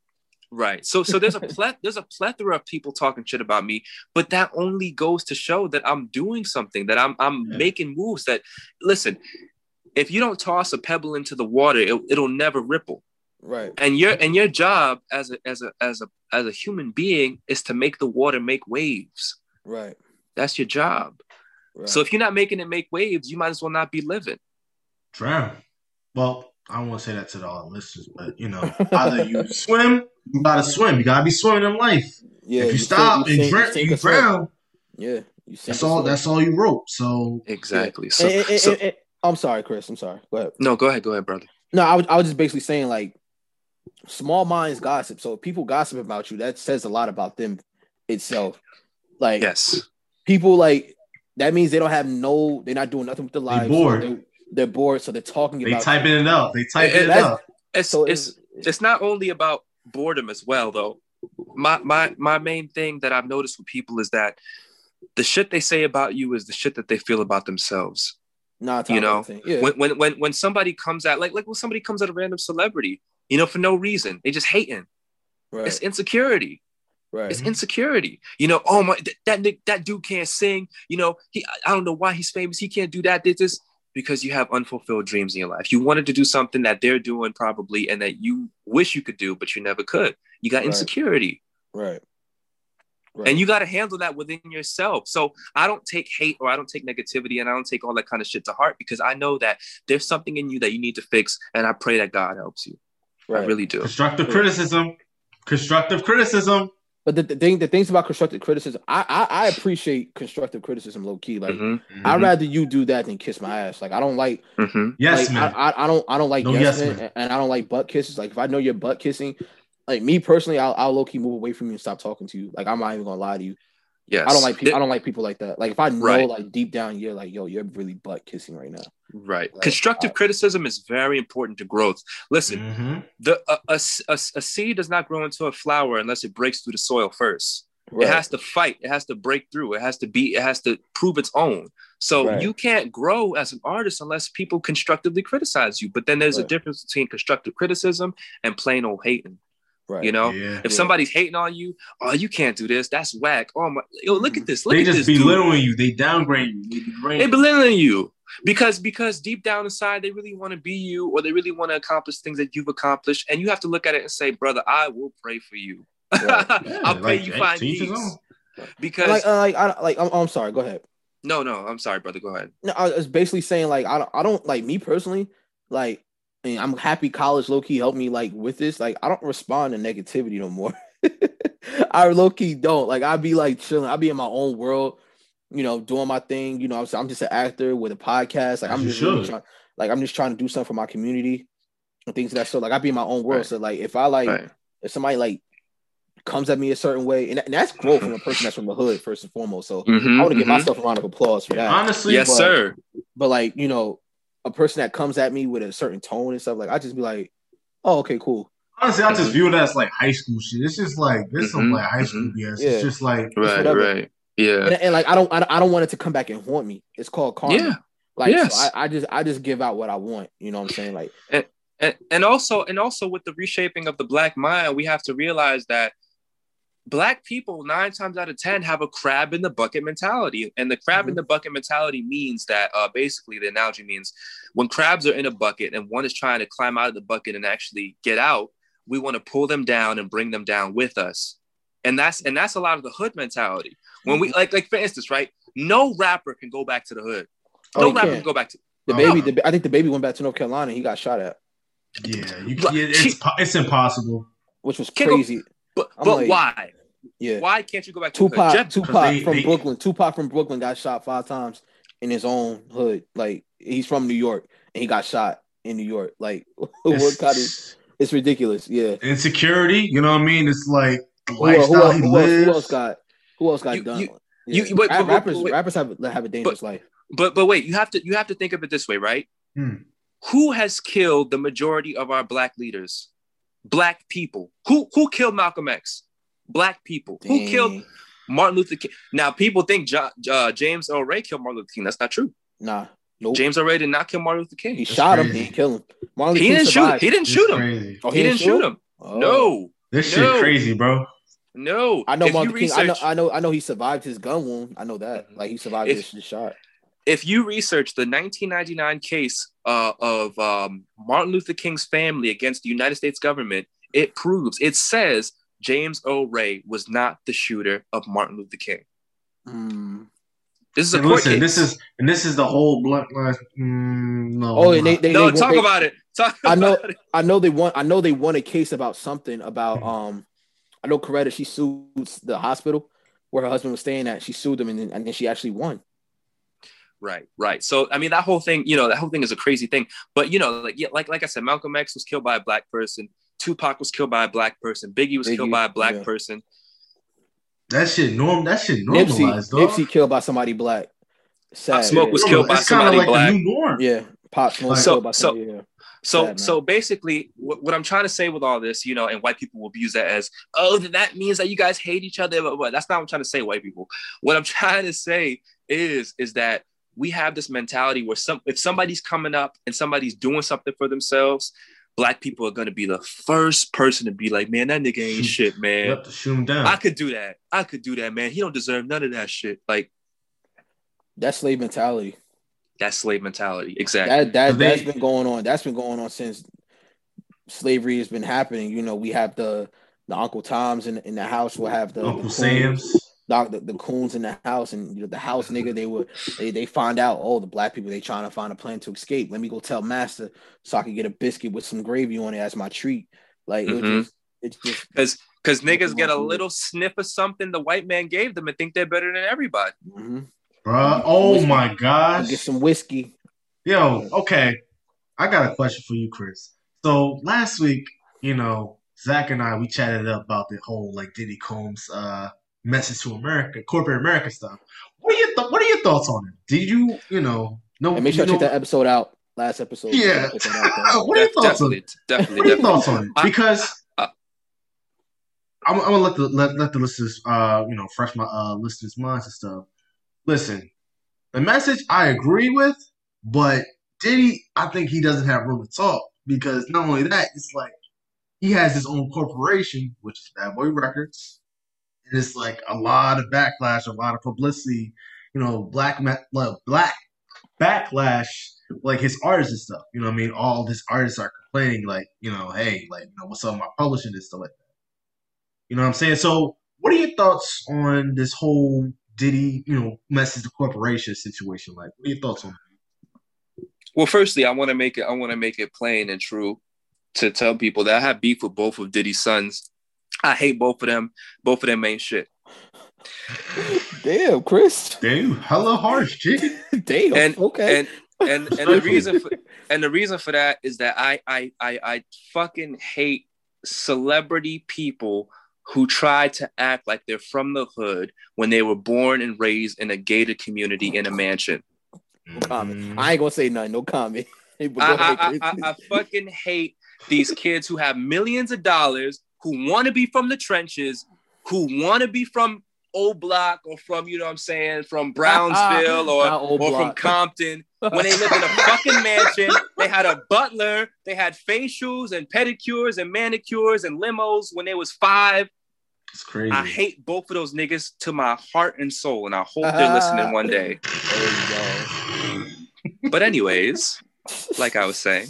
Right. So so there's a pleth- there's a plethora of people talking shit about me, but that only goes to show that I'm doing something, that I'm I'm yeah. making moves that listen, if you don't toss a pebble into the water, it, it'll never ripple. Right. And your and your job as a as a as a as a human being is to make the water make waves. Right. That's your job. Right. So if you're not making it make waves, you might as well not be living. Drown. Well, I don't want to say that to the all listeners, but you know, either you swim, you gotta swim. You gotta be swimming in life. Yeah. If you, you stop sink, and drown, you, you drown. Yeah. You that's all. That's all you wrote. So exactly. So, and, and, so and, I'm sorry, Chris. I'm sorry. Go ahead. No, go ahead. Go ahead, brother. No, I was I was just basically saying like small minds gossip. So if people gossip about you, that says a lot about them itself. Like yes, people like that means they don't have no, they're not doing nothing with their lives. They bored. They're, they're, bored, so they're talking they about. They typing it out. They typing it, it out. It's, so it's, it's it's not only about boredom as well, though. My my my main thing that I've noticed with people is that the shit they say about you is the shit that they feel about themselves. Not you know yeah. when, when when when somebody comes at like like when somebody comes at a random celebrity you know, for no reason. They just hating. Right. It's insecurity. Right. It's insecurity. You know, oh my, that that that dude can't sing. You know, he I don't know why he's famous. He can't do that. This is because you have unfulfilled dreams in your life. You wanted to do something that they're doing probably, and that you wish you could do, but you never could. You got insecurity. Right. Right. And you got to handle that within yourself. So I don't take hate or I don't take negativity and I don't take all that kind of shit to heart because I know that there's something in you that you need to fix. And I pray that God helps you. Right. I really do. Constructive criticism. Constructive criticism. But the, the thing, the things about constructive criticism, I I, I appreciate constructive criticism, low key. Like mm-hmm. I'd rather you do that than kiss my ass. Like I don't like. Mm-hmm. Yes, like, man. I, I, I don't I don't like no yes, yes man. and I don't like butt kisses. Like if I know you're butt kissing, like me personally, I'll, I'll low key move away from you and stop talking to you. Like I'm not even gonna lie to you. Yes. I don't like people. I don't like people like that. Like if I know, right. like deep down, you're like, yo, you're really butt kissing right now. Right. Like, Constructive criticism is very important to growth. Listen, mm-hmm. the a, a, a, a, seed does not grow into a flower unless it breaks through the soil first. Right. It has to fight. It has to break through. It has to be. It has to prove its own. So right. you can't grow as an artist unless people constructively criticize you. But then there's a difference between constructive criticism and plain old hating. Right. You know, yeah. if yeah. somebody's hating on you, oh, you can't do this. That's whack. Oh my, yo, look at this. Look they at just this. belittling you. They downgrade you. They, they belittling you. Because because deep down inside they really want to be you or they really want to accomplish things that you've accomplished and you have to look at it and say brother i will pray for you. Yeah, i'll pray like, you find peace because like uh, like I, like I'm, I'm sorry go ahead. No no i'm sorry brother go ahead. No i was basically saying like i don't, I don't like me personally like I mean, i'm happy college low-key helped me like with this like i don't respond to negativity no more. I low-key don't. Like i'd be like chilling. I'd be in my own world you know, doing my thing. You know, I'm, I'm just an actor with a podcast. Like I'm just really trying, like I'm just trying to do something for my community and things of that sort. Like I be in my own world. Right. So like if I like right. if somebody like comes at me a certain way, and, and, that's growth from a person that's from the hood first and foremost. So mm-hmm, I want to mm-hmm. give myself a round of applause for that. Honestly, yes, but, sir. But like you know, a person that comes at me with a certain tone and stuff, like I just be like, oh, okay, cool. Honestly, I just mm-hmm. view it as like high school shit. It's just like this mm-hmm. some like high school mm-hmm. BS. Yeah. It's just like right, right. Yeah, and, and, like I don't, I don't want it to come back and haunt me. It's called karma. Yeah, like yes. so I, I, just, I just give out what I want. You know what I'm saying? Like, and, and and also, and also with the reshaping of the black mind, we have to realize that black people nine times out of ten have a crab in the bucket mentality and the crab mm-hmm. in the bucket mentality means that uh, basically the analogy means when crabs are in a bucket and one is trying to climb out of the bucket and actually get out we want to pull them down and bring them down with us and that's and that's a lot of the hood mentality when we mm-hmm. like, like for instance, right? No rapper can go back to the hood. Oh, no oh, rapper can. can go back to the oh, baby. The, I think the baby went back to North Carolina. He got shot at. Yeah, you, yeah it's it's impossible. Which was crazy. Go, but but like, why? Yeah. Why can't you go back to Tupac? Jeff, Tupac they, from they, Brooklyn. Tupac from Brooklyn got shot five times in his own hood. Like he's from New York and he got shot in New York. Like what kind of? It's ridiculous. Yeah. Insecurity. You know what I mean? It's like the who, lifestyle who, who, he who else got who else got you, done? You, yeah. you, but, but, rappers, but, rappers have have a dangerous but, life. But but wait, you have to you have to think of it this way, right? Hmm. Who has killed the majority of our black leaders? Black people. Who who killed Malcolm X? Black people. Dang. Who killed Martin Luther King? Now people think jo- uh, James Earl Ray killed Martin Luther King. That's not true. Nah. Nope. James Earl Ray did not kill Martin Luther King. He That's shot crazy. him. He didn't kill him. Martin he didn't shoot. He didn't shoot him. Oh, he, he didn't shoot him. Oh. No. This no. shit crazy, bro. No, I know Martin King. Research, I know, I know, I know. He survived his gun wound. I know that. Mm-hmm. Like he survived if, his, shot. If you research the 1999 case uh, of um, Martin Luther King's family against the United States government, it proves it says James Earl Ray was not the shooter of Martin Luther King. Mm. This is a court listen, case. This is and this is the whole Black Lives. Mm, no, oh, and they, they, no, they, talk about it. Talk I know. It. I know they want. I know they won a case about something about um I know Coretta, she sued the hospital where her husband was staying at. She sued them and then, and then she actually won. Right, right. So I mean, that whole thing, you know, that whole thing is a crazy thing. But you know, like yeah, like like I said, Malcolm X was killed by a black person. Tupac was killed by a black person. Biggie was Biggie, killed by a black yeah. person. That shit norm. That shit normalized. Nipsey, Nipsey killed by somebody black. Sad. Pop Smoke was killed by somebody like black. Yeah, Pop Smoke so, killed by somebody. So, yeah. So, so basically, what, what, I'm trying to say with all this, you know, and white people will abuse that as, oh, that means that you guys hate each other. But, but that's not what I'm trying to say, white people. What I'm trying to say is, is that we have this mentality where some, if somebody's coming up and somebody's doing something for themselves, black people are gonna be the first person to be like, man, that nigga ain't hmm. shit, man. You have to shoot him down. I could do that. I could do that, man. He don't deserve none of that shit. Like, that's slave mentality. That slave mentality. Exactly. That that they, that's been going on. That's been going on since slavery has been happening. You know, we have the the Uncle Toms in, in the house. We'll have the Uncle the Sam's. The, the, the coons in the house and you know the house nigga they were they, they find out oh the black people they trying to find a plan to escape let me go tell master so i can get a biscuit with some gravy on it as my treat like mm-hmm. just, it's just because because niggas get a little sniff of something the white man gave them and think they're better than everybody mm-hmm. Bruh. Oh whiskey. my gosh. Get some whiskey. Yo, okay. I got a question for you, Chris. So last week, you know, Zach and I we chatted up about the whole like Diddy Combs uh message to America, corporate America stuff. What are your th- what are your thoughts on it? Did you, you know, no and make sure to check that episode out. Last episode. Yeah. what are your thoughts on it? Definitely, what are your thoughts on it? Because I'm, I'm, gonna let the let, let the listeners uh you know fresh my uh listeners' minds and stuff. Listen, the message I agree with, but Diddy, I think he doesn't have room to talk because not only that, it's like he has his own corporation, which is Bad Boy Records, and it's like a lot of backlash, a lot of publicity. You know, black black backlash like his artists and stuff. You know what I mean? All his artists are complaining, like, you know, hey, like, you know, what's up my publishing and stuff like that. You know what I'm saying? So what are your thoughts on this whole Diddy, you know, message the corporation situation? Like, what are your thoughts on that? Well, firstly, I want to make it I want to make it plain and true to tell people that I have beef with both of Diddy's sons. I hate both of them. Both of them ain't shit. Damn, Chris. Damn, hella harsh, G. Damn. And okay. and and and the reason for and the reason for that is that I I I, I fucking hate celebrity people who try to act like they're from the hood when they were born and raised in a gated community in a mansion. Mm-hmm. no comment. I ain't gonna say nothing. No comment. I, I, I, I fucking hate these kids who have millions of dollars who want to be from the trenches, who want to be from old block or from, you know what I'm saying, from uh-uh. Brownsville or, or from Compton. When they lived in a fucking mansion, they had a butler, they had facials and pedicures and manicures and limos when they was five. It's crazy. I hate both of those niggas to my heart and soul, and I hope they're listening one day. but anyways, like I was saying,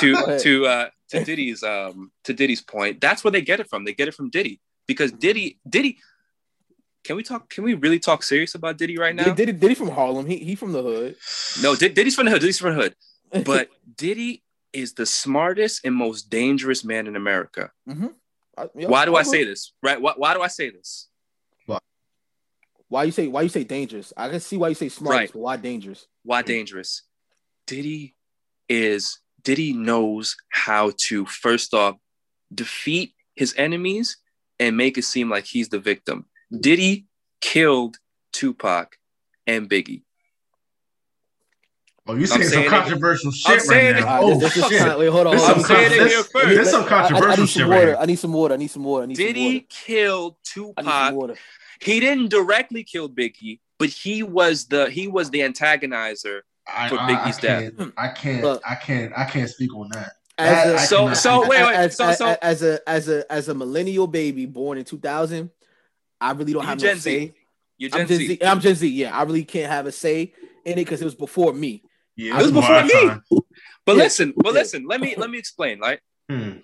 to to uh, to Diddy's um to Diddy's point, that's where they get it from. They get it from Diddy because Diddy Diddy. Can we talk? Can we really talk serious about Diddy right now? Diddy, Diddy from Harlem. He he from the hood. No, Diddy's from the hood. Diddy's from the hood. But Diddy is the smartest and most dangerous man in America. Mm-hmm. I, yep, why do I, I say this? Right? Why, why do I say this? Why? Why you say why you say dangerous? I can see why you say smart, right. but why dangerous? Why dangerous? Diddy is Diddy knows how to first off defeat his enemies and make it seem like he's the victim. Diddy killed Tupac and Biggie. Oh, you saying some controversial it, shit right now? Oh, this, this shit. Kind wait, hold on. Hold on. saying it here first. There's some controversial shit right I need some water. I need some water. I need Diddy some water. killed Tupac. He didn't directly kill Biggie, but he was the he was the antagonizer I, for Biggie's I, death. I can't. Look, I can't. I can't speak on that. As a, so so wait wait as, so, as, so as a as a as a millennial baby born in 2000, I really don't have Gen no Z. say. You're Gen, I'm Gen Z. Z. I'm Gen Z. Yeah, I really can't have a say in it because it was before me. Yeah, it was before me. But yeah. listen, but yeah. listen. Let me let me explain. Right. Hmm.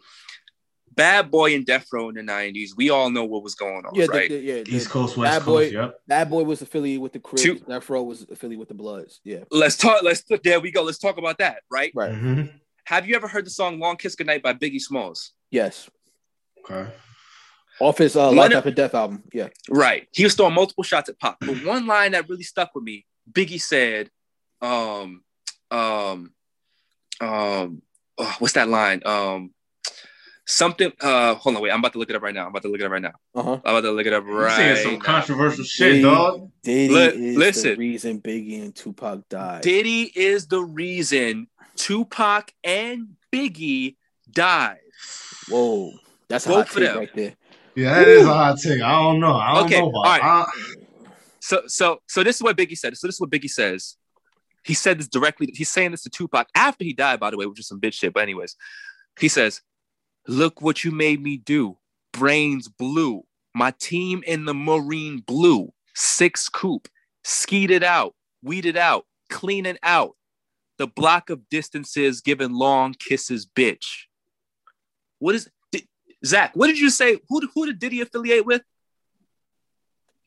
Bad Boy and Death Row in the '90s. We all know what was going on, yeah, right? The, the, yeah, East Coast, West Bad Coast. Boy, yep. Bad Boy was affiliated with the Crips. Two. Death Row was affiliated with the Bloods. Yeah. Let's talk. Let's there we go. Let's talk about that. Right. Right. Mm-hmm. Have you ever heard the song "Long Kiss Goodnight" by Biggie Smalls? Yes. Okay. Off his uh, Life After Death album. Yeah. Right. He was throwing multiple shots at Pop, but one line that really stuck with me. Biggie said, um, um, um, oh, what's that line? Um, something. Uh, hold on, wait. I'm about to look it up right now. I'm about to look it up right now. Uh-huh. I'm about to look it up right. You're saying some controversial shit, Diddy, dog. Diddy L- is listen, the reason Biggie and Tupac died. Diddy is the reason Tupac and Biggie died. Whoa, that's Both a hot take right there. Yeah, that Ooh. is a hot take. I don't know. I don't okay, know about. All right. I... So, so, so this is what Biggie said. So this is what Biggie says. He said this directly. He's saying this to Tupac after he died, by the way, which is some bitch shit. But anyways, he says, "Look what you made me do. Brains blue. My team in the Marine blue. Six coupe. Skeet it out. Weed it out. Clean it out. The block of distances giving long kisses, bitch. What is Zach? What did you say? Who who did Diddy affiliate with?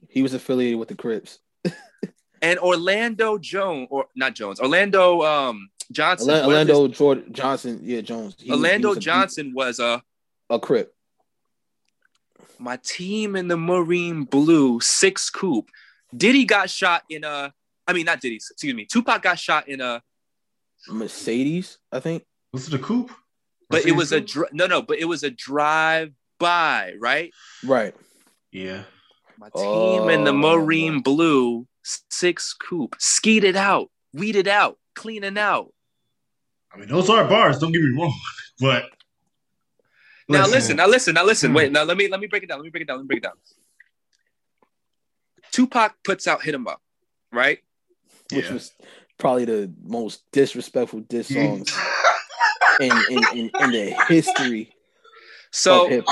He was affiliated with the Crips. and Orlando Jones, or not Jones, Orlando um, Johnson. Orlando Jordan Johnson, yeah, Jones. He Orlando was, was a, Johnson was a a Crip. My team in the Marine Blue six coupe. Diddy got shot in a. I mean, not Diddy. Excuse me. Tupac got shot in a Mercedes. I think. Was it a coupe? But it was a dr- no, no. But it was a drive by, right? Right. Yeah. My team oh, in the oh. Marine Blue six coupe, skeet it out, weed it out, clean it out. I mean, those are bars. Don't get me wrong, but now listen, listen now listen, now listen. Wait, hmm. now let me let me break it down. Let me break it down. Let me break it down. Tupac puts out "Hit 'Em Up," right? Which yeah. was probably the most disrespectful diss songs in, in, in, in the history. So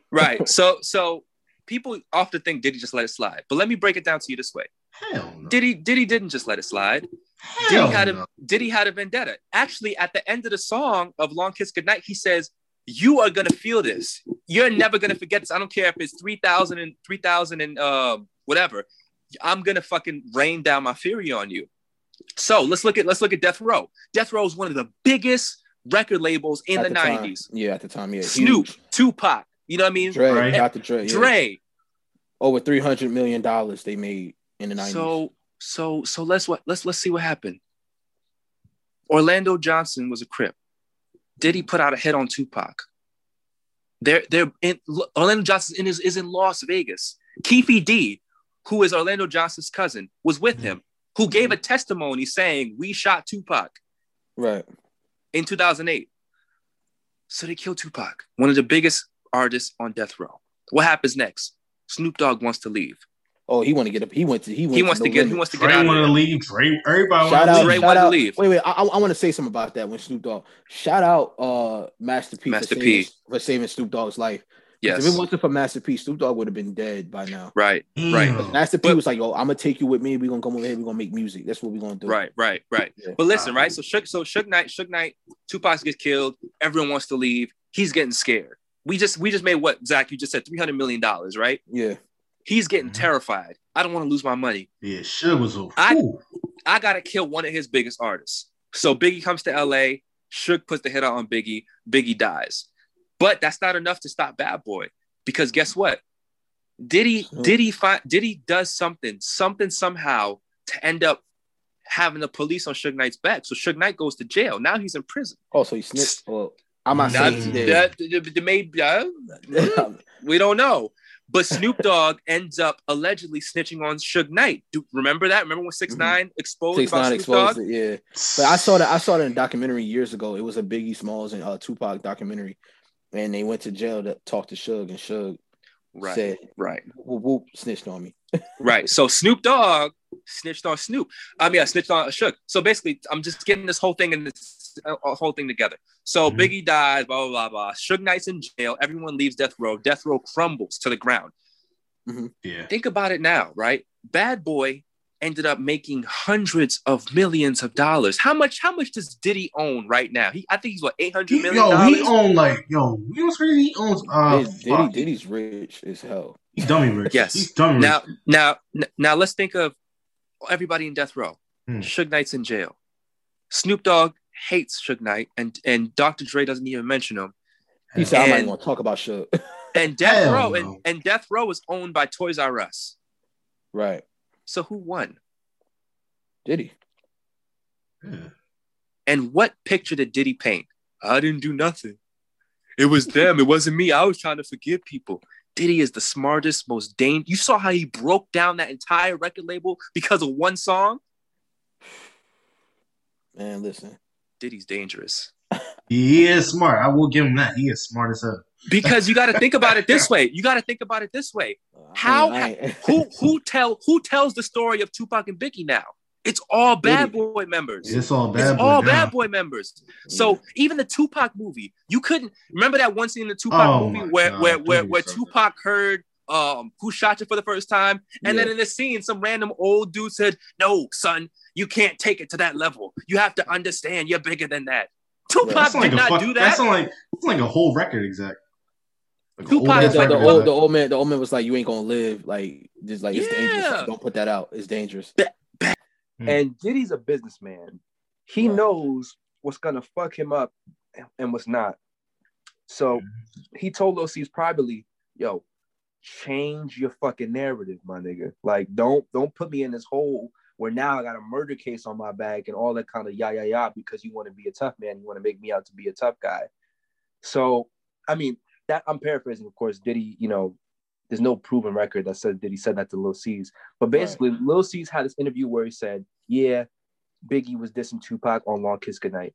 right, so so people often think Diddy just let it slide, but let me break it down to you this way: Hell no. Diddy Diddy didn't just let it slide. Hell Diddy had no. a Diddy had a vendetta. Actually, at the end of the song of Long Kiss Goodnight, he says, "You are gonna feel this. You're never gonna forget this. I don't care if it's 3,000 and 3,000 and uh, whatever. I'm gonna fucking rain down my fury on you." So let's look at let's look at Death Row. Death Row is one of the biggest record labels in At the, time. 90s. Yeah, at the time, yeah. Snoop, Huge. Tupac. You know what I mean? Dre, Right. Dr. Dre, yeah. Dre. Over three hundred million dollars they made in the nineties. So so so let's what let's let's see what happened. Orlando Johnson was a crip. Did he put out a hit on Tupac? They're they're in Orlando Johnson in is, is in Las Vegas. Keefe D, who is Orlando Johnson's cousin, was with him, who gave a testimony saying we shot Tupac right. In 2008. So they killed Tupac, one of the biggest artists on death row. What happens next? Snoop Dogg wants to leave. Oh, he want to get up. He went to. He went. He wants to no get. He wants to get Dre out. Of wanted to there. leave. Dre, everybody Shout wanted out, to Dre leave. shout wanted to leave. Wait, wait. I, I, want to say something about that when Snoop Dogg. Shout out, uh, Master P, Master for, P. saving, for saving Snoop Dogg's life. 'Cause Yes. If it wasn't for Master P, Snoop Dogg would have been dead by now. Right. Damn. Right. Master P But- was like, "Yo, I'm gonna take you with me. We're gonna come over here. We're gonna make music. That's what we're gonna do." Right. Right. Right. Yeah. But listen, right? So Suge, so Suge Knight, Suge Knight, Tupac gets killed. Everyone wants to leave. He's getting scared. We just we just made what Zach you just said three hundred million dollars, right? Yeah. He's getting Mhm. terrified. I don't want to lose my money. Yeah, Suge was a I- fool. I gotta kill one of his biggest artists. So Biggie comes to LA. Suge puts the hit out on Biggie. Biggie dies. But that's not enough to stop Bad Boy. Because guess what? Diddy, Diddy find Diddy does something, something somehow to end up having the police on Suge Knight's back. So Suge Knight goes to jail. Now he's in prison. Oh, so he snitched. Well, I'm not That- saying. That, that, that uh, we don't know. But Snoop Dogg ends up allegedly snitching on Suge Knight. Do remember that? Remember when 6 9 exposed Six nine Snoop Dogg? it, yeah. But I saw that I saw it in a documentary years ago. It was a Biggie Smalls and uh, Tupac documentary, and they went to jail to talk to Suge, and Suge Right, said, right, "Whoop whoop," snitched on me. right. So Snoop Dogg snitched on Snoop. I mean, I snitched on Suge. So basically, I'm just getting this whole thing and this uh, whole thing together. So Mhm. Biggie dies, blah, blah, blah, blah. Suge Knight's in jail. Everyone leaves Death Row. Death Row crumbles to the ground. yeah. Think about it now, right? Bad Boy ended up making hundreds of millions of dollars. How much? How much does Diddy own right now? He, I think he's what eight hundred He, million yo, he dollars. owned like yo. You know what's crazy? He owns uh. Diddy, Diddy. Diddy's rich as hell. He's dummy rich. Yes. He's dummy rich. Now, now, now, let's think of everybody in death row. Hmm. Suge Knight's in jail. Snoop Dogg hates Suge Knight, and and Dr. Dre doesn't even mention him. He said, "I'm not even gonna talk about Suge." And Death Hell Row, no. and, and Death Row is owned by Toys R Us. right? So who won? Diddy. Yeah. And what picture did Diddy paint? I didn't do nothing. It was them. It wasn't me. I was trying to forgive people. Diddy is the smartest, most dangerous. You saw how he broke down that entire record label because of one song. Man, listen. Diddy's dangerous. He is smart. I will give him that. He is smart as hell. Because you got to think about it this way. You got to think about it this way. How- I Who who tell who tells the story of Tupac and Biggie now? It's all Bad Boy members. It's all bad. It's boy all now. Bad Boy members. So even the Tupac movie, you couldn't remember that one scene in the Tupac Oh movie where God, where where, please, where sir. Tupac heard um who shot you for the first time, and Yeah. then in the scene, some random old dude said, "No, son, you can't take it to that level. You have to understand, you're bigger than that." Tupac That's did like a not fuck, do That's that. like that's like a whole record exec. Like Tupac whole the, the, the old, the old man, the old man was like, "You ain't gonna live. Like, just like it's dangerous. Like, don't put that out. It's dangerous." Hmm. And Diddy's a businessman. He Right. knows what's gonna fuck him up and what's not. So he told Lil Cease privately, yo, change your fucking narrative, my nigga. Like, don't don't put me in this hole where now I got a murder case on my back and all that kind of yah yah yah because you want to be a tough man, you want to make me out to be a tough guy. So, I mean, that I'm paraphrasing, of course. Diddy, you know, there's no proven record that said did he said that to Lil Cease. But basically, right. Lil Cease had this interview where he said, "Yeah, Biggie was dissing Tupac on Long Kiss Goodnight."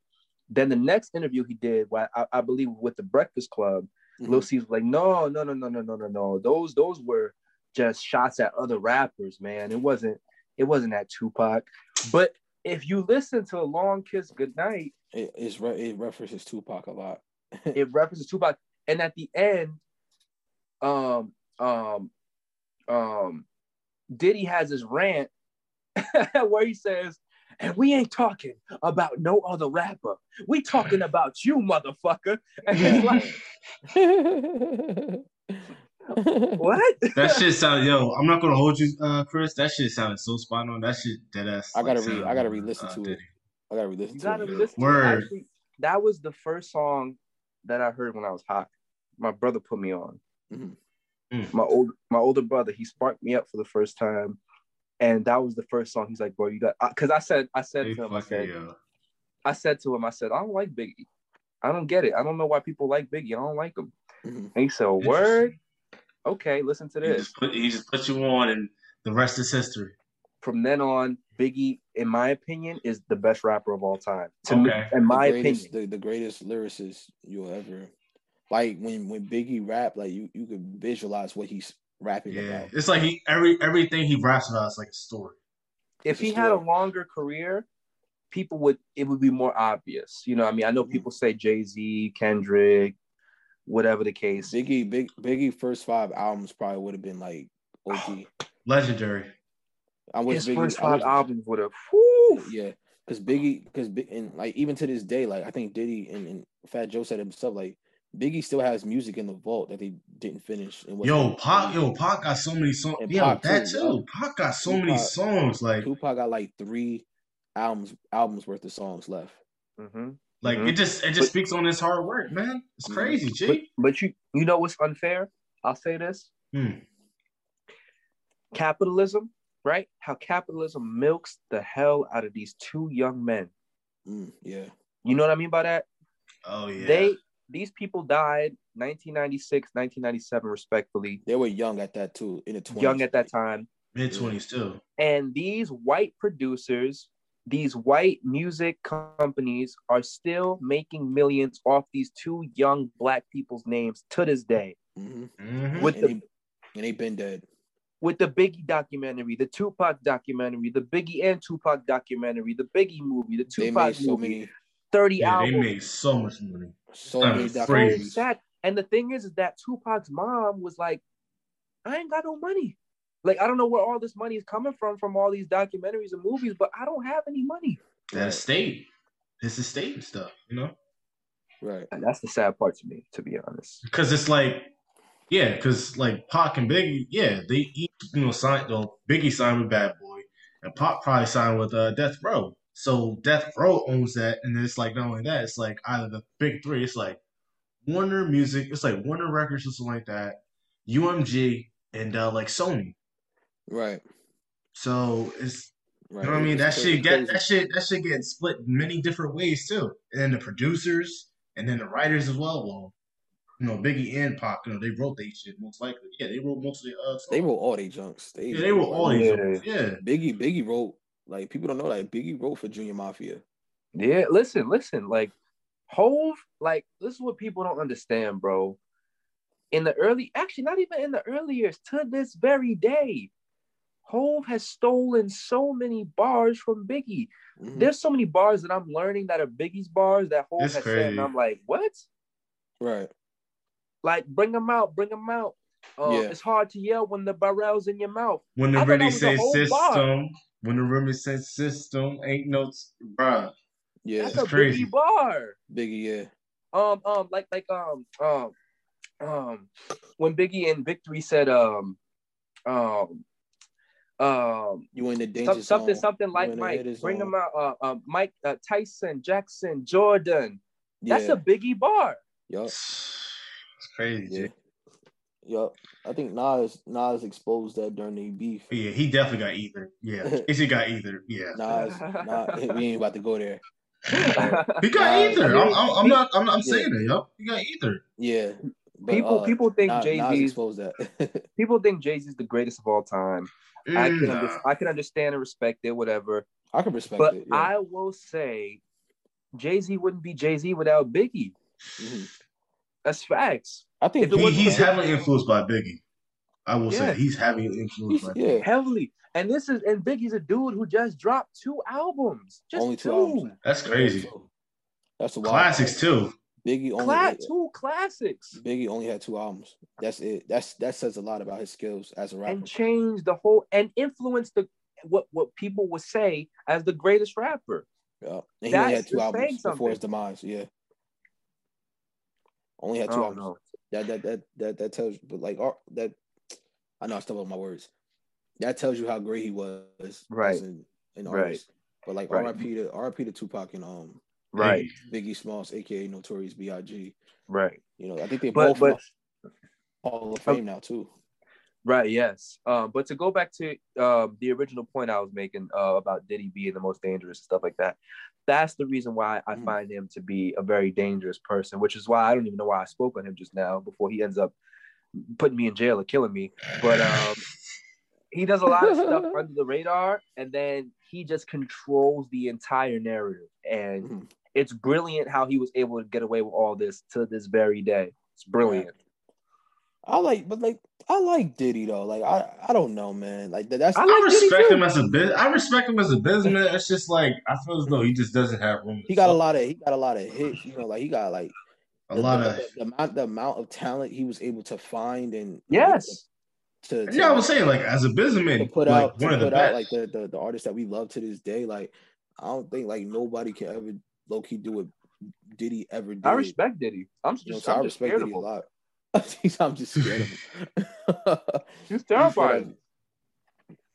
Then the next interview he did, I, I believe, with the Breakfast Club, mm-hmm. Lil Cease was like, "No, no, no, no, no, no, no, no. Those those were just shots at other rappers, man. It wasn't it wasn't at Tupac." But if you listen to Long Kiss Goodnight, it, it's re- it references Tupac a lot. it references Tupac, and at the end, um, um, um, Diddy has his rant where he says, and we ain't talking about no other rapper. We talking about you, motherfucker. And he's like, what? That shit sounded yo. I'm not gonna hold you, uh, Chris. That shit sounded so spot on. That shit dead ass. I gotta like, re. sounded I gotta re-listen uh, to it. I gotta re-listen You to gotta it. listen. Word. To it. Actually, that was the first song that I heard when I was high. My brother put me on. Mhm. Mm. My old my older brother, he sparked me up for the first time, and that was the first song. He's like, "Bro, you got," because I said, I said They to him, I said, yo. I said to him, I said, I don't like Biggie. I don't get it. I don't know why people like Biggie. I don't like him. Mhm. And he said, "Word, okay, listen to He this." just put he just put you on, and the rest is history. From then on, Biggie, in my opinion, is the best rapper of all time. To me, Okay. in my the greatest, opinion. the, the greatest lyricist you'll ever like when when Biggie rap, like you you could visualize what he's rapping Yeah, about. it's like he every everything he raps about is like a story. if he It's had a longer career, people would it would be more obvious. You know, what I mean, I know Mhm. people say Jay Z, Kendrick, whatever the case. Biggie, big Biggie first five albums probably would have been like OG. Legendary. I wish His Biggie, first I five wish- albums would have. Yeah, because Biggie, because and like even to this day, like I think Diddy and, and Fat Joe said himself, like Biggie still has music in the vault that they didn't finish. And wasn't Yo, really- Pac, yo, Pac got so many songs. And Yo, Pac that too, too. yo. Pac got so many songs. Like, Tupac got like three albums albums worth of songs left. hmm like Mhm. it just it just But- speaks on his hard work, man. It's Mhm. crazy, But, but you you know what's unfair? I'll say this: Hmm. capitalism, right? How capitalism milks the hell out of these two young men. Mm, yeah, You know what I mean by that? Oh yeah. They these people died 1996, 1997, respectfully. they were young at that too, in the 20s. Young at that time. mid twenties too. And these white producers, these white music companies are still making millions off these two young black people's names to this day. hmm Mhm. With and, the they, and they been dead. with the Biggie documentary, the Tupac documentary, the Biggie and Tupac documentary, the Biggie movie, the They Tupac made so movie, many, 30 yeah, they made so much money. so That many documentaries. crazy. And the thing is, is that Tupac's mom was like, I ain't got no money. Like, I don't know where all this money is coming from, from all these documentaries and movies, but I don't have any money. That Right. estate, his estate and stuff, you know. Right. And that's the sad part to me, to be honest. Because it's like, yeah, because like Pac and Biggie, yeah, they each you know signed. Though Biggie signed with Bad Boy, and Pac probably signed with uh, Death Row. So Death Row owns that, and it's like not only that, it's like either the big three. It's like Warner Music, it's like Warner Records or something like that, UMG, and uh, like Sony. Right. So it's Right. you know what I mean. That shit get that shit that shit getting split many different ways too, and then the producers and then the writers as well. Well, you know, Biggie and Pac, you know, they wrote they shit most likely. Yeah, they wrote most of the uh, songs. They wrote all they junks. They, yeah, they wrote all these. Yeah. songs. Yeah, Biggie, Biggie wrote like people don't know that Biggie wrote for Junior Mafia. Yeah, listen, listen. Like, Hove, like, this is what people don't understand, bro. In the early, actually, not even in the early years, to this very day, Hove has stolen so many bars from Biggie. Mhm. There's so many bars that I'm learning that are Biggie's bars that Hove It's has said, and. I'm like, what? Right. Like, bring them out, bring them out. Um, Yeah. It's hard to yell when the barrel's in your mouth. when the I thought really that say whole system, when the really say system, ain't no, bruh. Yeah. That's It's a crazy. Biggie bar. Biggie, yeah. um um like like um um um when Biggie and Victory said um um um You in the danger some, something zone. something like You in the Mike bring them out uh, uh Mike uh, Tyson Jackson Jordan that's a Biggie bar Yup. It's crazy. Yeah. G. Yup. I think Nas Nas exposed that during the beef. Yeah, he definitely got either. Yeah, he got either. Yeah, Nas, Nas, we ain't about to go there. he got Nah, either. I mean, I'm, I'm, I'm he- not. I'm, I'm Yeah. saying it. Yo, he got either. Yeah. But, people uh, people think Jay Nas Z's exposed that. people think Jay Z is the greatest of all time I can under. I can understand and respect it whatever I can respect but it. Yeah. I will say Jay Z wouldn't be Jay Z without Biggie Mhm. That's facts I think He, he's heavily influenced by Biggie. I will Yeah. say he's heavily influenced by. yeah. heavily. And this is and Biggie's a dude who just dropped two albums, just Only two two, albums. That's crazy. That's a wild Classics too. Biggie only Cla- two classics, Biggie only had two albums. That's it. That's that says a lot about his skills as a rapper. and changed the whole and influenced the what what people would say as the greatest rapper. Yeah, and he only had two albums before his demise. Yeah, only had two albums. Know. That that that that that tells, but like that, I know I stumbled my words. That tells you how great he was, right? In, in right. But like right. R.I.P. to R.I.P. to Tupac and um, right, Biggie Smalls, aka Notorious B.I.G. Right. You know, I think they but, both but, Hall of Fame now too. Right. Yes. Um, but to go back to uh, the original point I was making uh, about Diddy being the most dangerous and stuff like that, that's the reason why I mm. find him to be a very dangerous person. Which is why I don't even know why I spoke on him just now before he ends up putting me in jail or killing me. But um, he does a lot of stuff under the radar, and then he just controls the entire narrative. And mm. it's brilliant how he was able to get away with all this to this very day. It's brilliant. I like, but like, I like Diddy though. Like, I, I don't know, man. Like that's. I, I respect him as a biz. I respect him as a businessman. It's just like I feel as though he just doesn't have room. He got a lot of. He got a lot of hits. You know, like he got like a the, lot the, of the, the, amount the amount of talent he was able to find and yes. To, to, yeah, I was saying like as a businessman, to put like, out one of the best. like the, the the artists that we love to this day. Like I don't think like nobody can ever low key do what Diddy ever did. I respect Diddy. I'm just, you know, so I'm I respect Diddy a lot. I'm just scared of him. He's terrifying.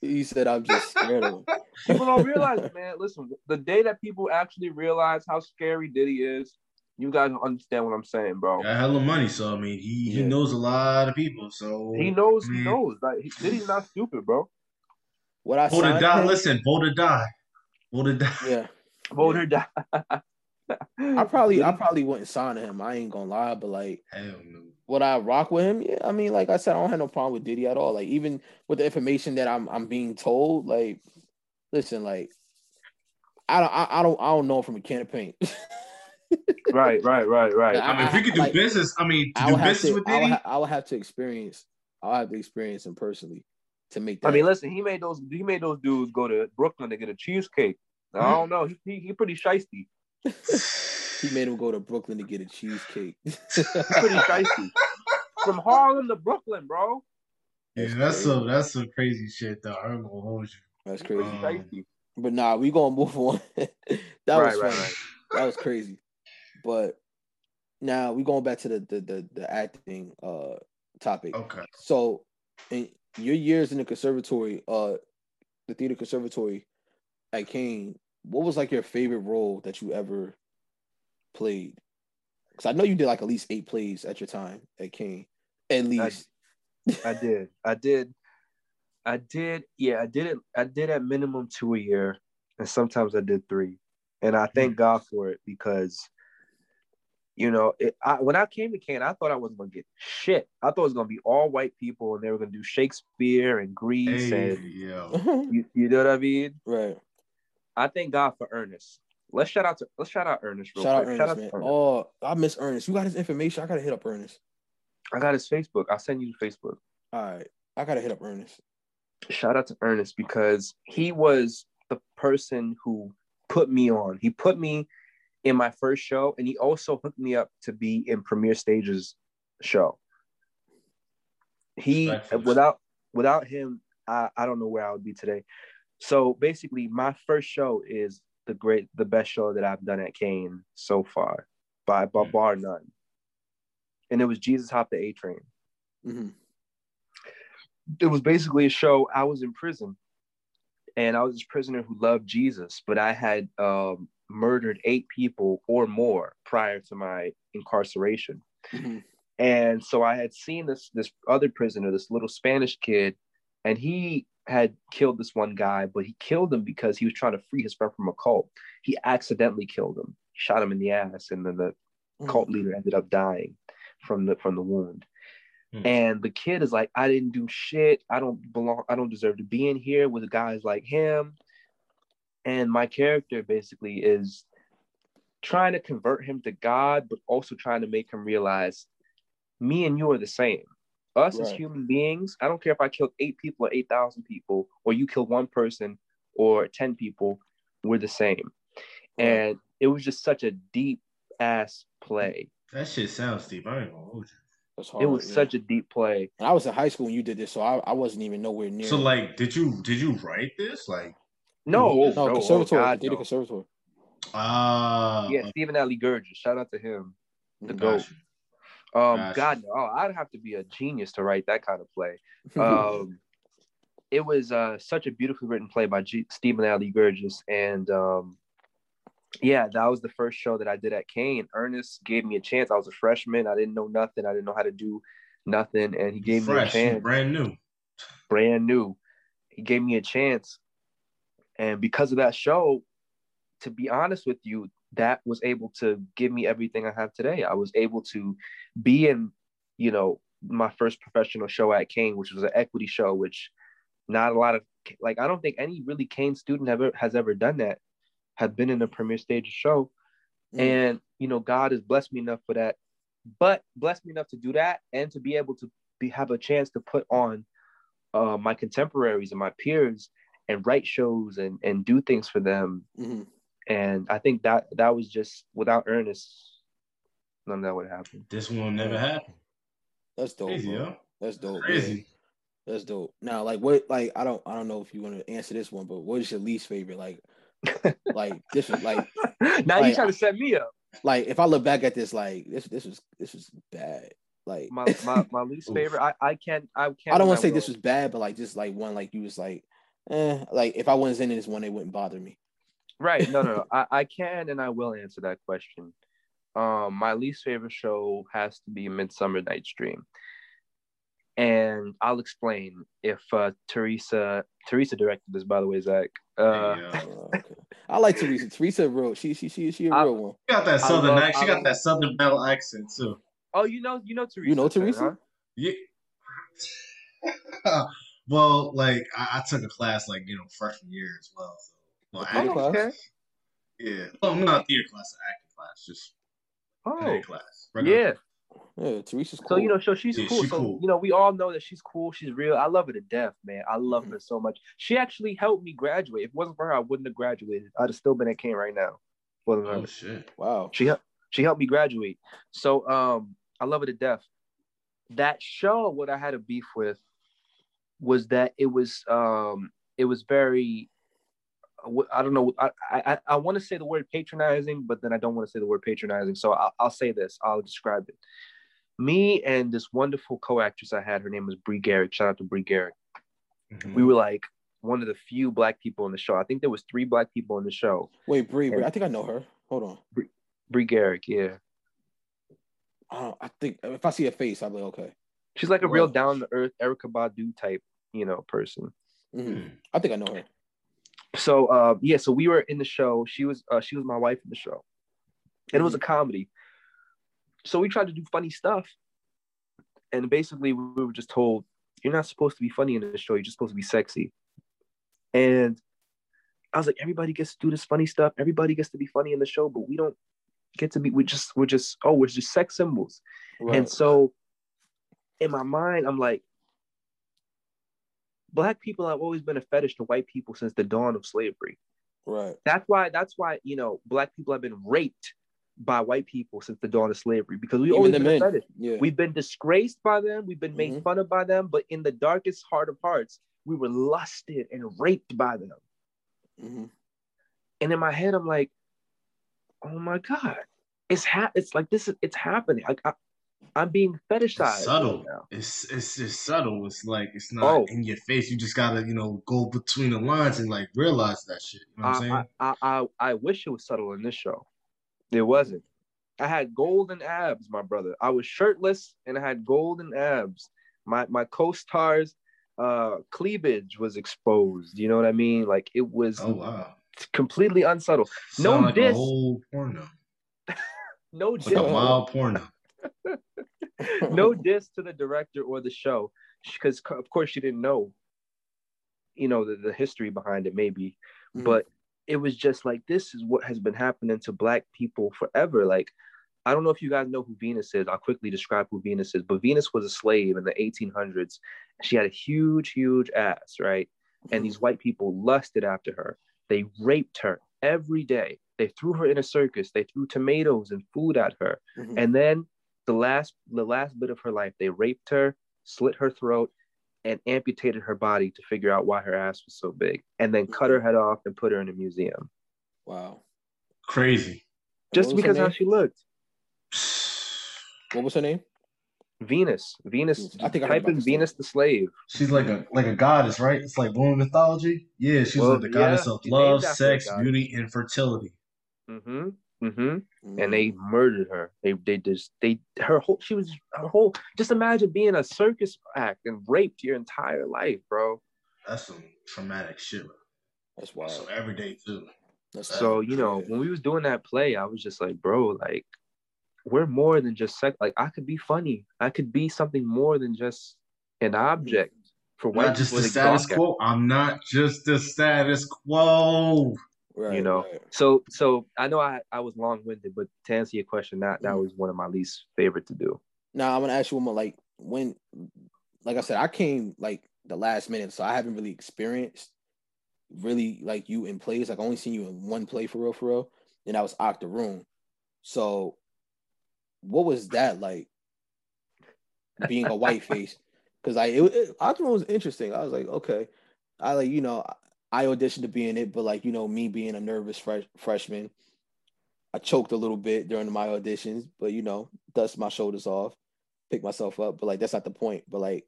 He said, "I'm just scared of him." People don't realize, man. Listen, the day that people actually realize how scary Diddy is, you guys understand what I'm saying, bro. Got hella money, so I mean, he yeah. he knows a lot of people, so he knows. he knows. Like Diddy's not stupid, bro. What I vote or die. Listen, vote or die. Vote or die. Yeah, vote or die. I probably, I probably wouldn't sign to him. I ain't gonna lie, but like, hell no would I rock with him? Yeah, I mean, like I said, I don't have no problem with Diddy at all. Like even with the information that I'm I'm being told, like, listen, like, I don't I, I don't I don't know from a can of paint. right, right, right, right. I, mean, if we could do like, business, I mean, to do business to, with Diddy, I would, ha- I would, have to experience. I'll have to experience him personally to make that. I mean, listen, he made those he made those dudes go to Brooklyn to get a cheesecake. Mm-hmm. I don't know. He, he, he pretty shisty. He made him go to Brooklyn to get a cheesecake. Pretty spicy. From Harlem to Brooklyn, bro. Yeah, that's, that's some that's some crazy shit though. I'm gonna hold you. That's crazy. Um, but nah, we gonna move on. that right, was right, right. That was crazy. But now we going back to the the the, the acting uh topic. Okay. So in your years in the conservatory, uh the theater conservatory at Kean, what was like your favorite role that you ever played? Because I know you did like at least eight plays at your time at King. At least. I, I did. I did. I did. Yeah, I did it. I did at minimum two a year, and sometimes I did three. And I thank God for it because, you know, it, I, when I came to Kean, I thought I wasn't gonna get shit. I thought it was gonna be all white people, and they were gonna do Shakespeare and Greece, hey, and you, you know what I mean? Right. I thank God for Ernest. Let's shout out to let's shout out Ernest. Real shout quick. out Ernest, shout man. Ernest. Oh, I miss Ernest. You got his information. I gotta hit up Ernest. I got his Facebook. I'll send you Facebook. All right, I gotta hit up Ernest. Shout out to Ernest because he was the person who put me on. He put me in my first show, and he also hooked me up to be in Premiere Stages show. He without without him, I, I don't know where I would be today. So basically, my first show is the great, the best show that I've done at Kean so far, by, by mm-hmm. bar none. And it was Jesus Hopped the A Train. Mm-hmm. It was basically a show. I was in prison, and I was this prisoner who loved Jesus, but I had um, murdered eight people or more prior to my incarceration. Mm-hmm. And so I had seen this this other prisoner, this little Spanish kid, and he had killed this one guy, but he killed him because he was trying to free his friend from a cult. He accidentally killed him, shot him in the ass, and then the mm. cult leader ended up dying from the from the wound. Mm. And the kid is like, I didn't do shit. I don't belong. I don't deserve to be in here with guys like him. And my character basically is trying to convert him to God, but also trying to make him realize me and you are the same. Us right. as human beings, I don't care if I killed eight people or 8,000 people, or you kill one person or 10 people, we're the same. Right. And it was just such a deep ass play. That shit sounds deep. I ain't gonna hold you. Hard, it was yeah. such a deep play. And I was in high school when you did this, so I, I wasn't even nowhere near. So like, did you did you write this? Like, no, no, no conservatory. Oh, did no. a conservatory. Ah, uh, yeah, Stephen Adly Guirgis. Shout out to him, the goat. Um, God, no, I'd have to be a genius to write that kind of play. Um, it was uh, such a beautifully written play by G- Stephen Adly Guirgis, and um, yeah, that was the first show that I did at Kean. Ernest gave me a chance. I was a freshman. I didn't know nothing. I didn't know how to do nothing, and he gave Fresh, me a chance. Brand new. Brand new. He gave me a chance, and because of that show, to be honest with you, that was able to give me everything I have today. I was able to be in, you know, my first professional show at Kean, which was an equity show, which not a lot of like I don't think any really Kean student ever has ever done that, have been in a premier stage show. Mm. And you know, God has blessed me enough for that, but blessed me enough to do that and to be able to be have a chance to put on uh, my contemporaries and my peers and write shows and and do things for them. Mm-hmm. And I think that that was just without Ernest, none of that would happen. This one never happened. That's dope. Crazy, That's dope. Crazy. That's dope. Now, like, what? Like, I don't, I don't know if you want to answer this one, but what is your least favorite? Like, like this is like. now like, you trying to set me up. Like, if I look back at this, like this, this was, this was bad. Like my my, my least favorite. I I can't I can't. I don't want to say this was bad, but like just like one like you was like, eh, like if I wasn't in this one, it wouldn't bother me. Right. No, no, no. I, I can and I will answer that question. Um, my least favorite show has to be Midsummer Night's Dream. And I'll explain if uh, Teresa Teresa directed this, by the way, Zach. Uh, yeah. I like Teresa. Teresa wrote. She she she she a real one. She got that southern love, She got that southern belle accent too. Oh, you know you know Teresa. You know Teresa? Huh? Yeah. well, like I, I, took a class like you know freshman year as well. So well, oh, okay. Yeah. Well, not theater class, acting class, just oh class. Yeah. Yeah, Teresa's cool. So you know, so she's yeah, cool. so cool. you know, we all know that she's cool. She's real. I love her to death, man. I love mm-hmm. her so much. She actually helped me graduate. If it wasn't for her, I wouldn't have graduated. I'd have still been at Kean right now. Oh shit! Wow. She she helped me graduate. So um, I love her to death. That show, what I had a beef with, was that it was um, it was very I don't know. I I, I want to say the word patronizing, but then I don't want to say the word patronizing. So I'll, I'll say this. I'll describe it. Me and this wonderful co-actress I had, her name was Brie Garrick. Shout out to Brie Garrick. Mm-hmm. We were like one of the few black people in the show. I think there was three black people in the show. Wait, Brie, Brie I think I know her. Hold on. Brie, Brie Garrick, yeah. Uh, I think if I see a face, I'll be okay. She's like a well, real down to earth Erykah Badu type, you know, person. Mm-hmm. I think I know her so uh, yeah, so we were in the show. She was uh, she was my wife in the show, and it was a mm-hmm. comedy. So we tried to do funny stuff, and basically we were just told, "You're not supposed to be funny in the show. You're just supposed to be sexy." And I was like, "Everybody gets to do this funny stuff. Everybody gets to be funny in the show, but we don't get to be. We just we're just oh we're just sex symbols." Right. And so in my mind, I'm like, black people have always been a fetish to white people since the dawn of slavery. Right. That's why that's why, you know, black people have been raped by white people since the dawn of slavery because we always been fetish. Yeah. We've been disgraced by them, we've been made mm-hmm. fun of by them, but in the darkest heart of hearts, we were lusted and raped by them. Mm-hmm. And in my head, I'm like, oh my God, it's ha- it's like this is it's happening. Like I, I'm being fetishized. It's subtle. Right it's it's just subtle. It's like it's not oh. in your face. You just gotta you know go between the lines and like realize that shit. You know what I, am saying? I, I I wish it was subtle in this show. It wasn't. I had golden abs, my brother. I was shirtless and I had golden abs. My my co-stars uh cleavage was exposed. You know what I mean? Like it was oh, wow. completely unsubtle. Sound no like diss. A whole porno. no like a wild porno. no diss to the director or the show because of course she didn't know you know the, the history behind it maybe. Mm. but it was just like this is what has been happening to black people forever. Like i don't know if you guys know who venus is. I'll quickly describe who venus is. But venus was a slave in the 1800s she had a huge huge ass right? And mm. these white people lusted after her. They raped her every day. They threw her in a circus. They threw tomatoes and food at her. Mm-hmm. and then the last the last bit of her life, they raped her, slit her throat, and amputated her body to figure out why her ass was so big, and then cut her head off and put her in a museum. Wow. Crazy. Just because how she looked. What was her name? Venus. Venus. I think I type in Venus the slave. She's like a like a goddess, right? It's like Roman mythology. Yeah, she's well, like the goddess yeah, of love, sex, beauty, and fertility. Mm-hmm. Mm-hmm. And they murdered her. They they just they her whole she was her whole just imagine being a circus act and raped your entire life, bro. That's some traumatic shit. That's wild. So every day too. That's so you know when we was doing that play, I was just like, bro, like we're more than just sex. Like I could be funny. I could be something more than just an object for white not just the status quo. I'm not just the status quo. Right, you know. Right. So so I know I, I was long winded, but to answer your question, that that mm was one of my least favorite to do. Now I'm gonna ask you one more. Like when, like I said, I came like the last minute, so I haven't really experienced really like you in plays. Like I only seen you in one play for real, for real, and that was Octoroon. So what was that like being a white face? Because I it, it, Octoroon was interesting. I was like, okay, I like you know I auditioned to be in it, but like you know me being a nervous fresh, freshman, I choked a little bit during my auditions, but you know dust my shoulders off, pick myself up. But like that's not the point. But like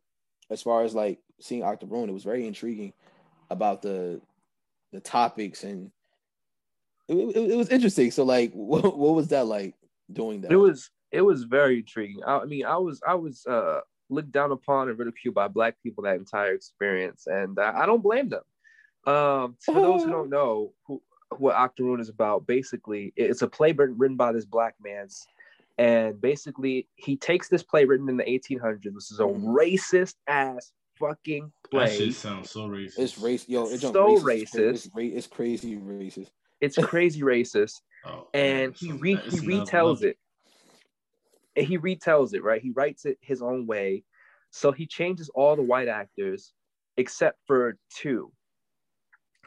as far as like seeing Octoroon, it was very intriguing about the the topics and it, it, it was interesting. So like, what, what was that like doing that? It was it was very intriguing. I, I mean, I was I was uh, looked down upon and ridiculed by black people that entire experience, and I don't blame them. Um, for those who don't know who, what Octoroon is about, basically, it's a play written by this black man. and basically, he takes this play written in the 1800s. This is a mm-hmm. racist ass fucking play. That shit sounds so racist. It's race, yo. It's so racist. It's, it's, crazy racist. It's crazy racist. Oh, and man, he re- he retells it and he retells it, right? He writes it his own way. So he changes all the white actors except for two.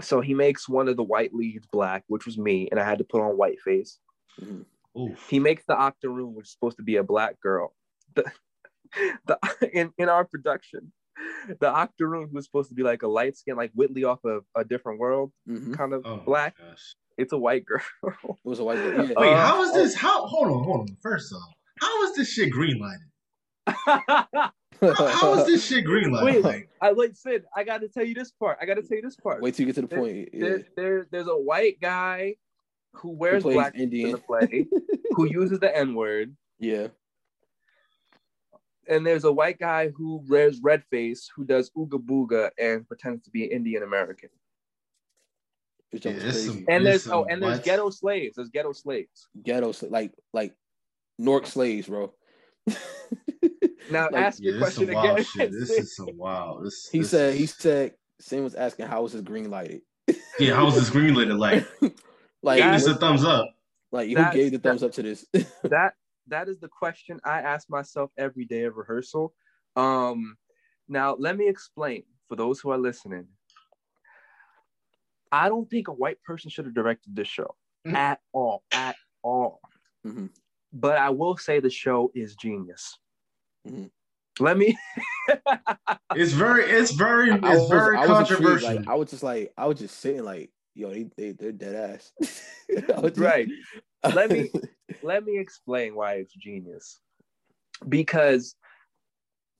So he makes one of the white leads black, which was me, and I had to put on white face. Mm-hmm. He makes the Octoroon, which is supposed to be a black girl. The, the in, in our production, the Octoroon was supposed to be like a light skin, like Whitley off of a different world, mm-hmm. kind of oh black. It's a white girl. it was a white girl. Yeah. Wait, uh, how is this? How? Hold on, hold on. First off, how is this shit green lighted? how, how is this shit green lighted? Wait, I like said, I got to tell you this part. I got to tell you this part. Wait till you get to the point. There, yeah. there, there's a white guy who wears who black Indian in the play, who uses the N word. Yeah. And there's a white guy who wears red face, who does ooga booga and pretends to be Indian American. Yeah, some, and there's oh, and there's what? ghetto slaves. There's ghetto slaves. Ghetto like like Nork slaves, bro. now like, ask your yeah, question again. This is some wild. This, he this said. He said. Sam was asking how was his green lighted. yeah, how was his green lighted? Like, like give us a thumbs up. Like, who gave the thumbs up to this? that that is the question I ask myself every day of rehearsal. Um, now let me explain for those who are listening. I don't think a white person should have directed this show mm-hmm. at all, at all. Mm-hmm but I will say the show is genius. Let me. it's very, it's very, it's was, very I controversial. Like, I was just like, I was just sitting like, yo, they, they they're dead ass. just... right. let me let me explain why it's genius. Because,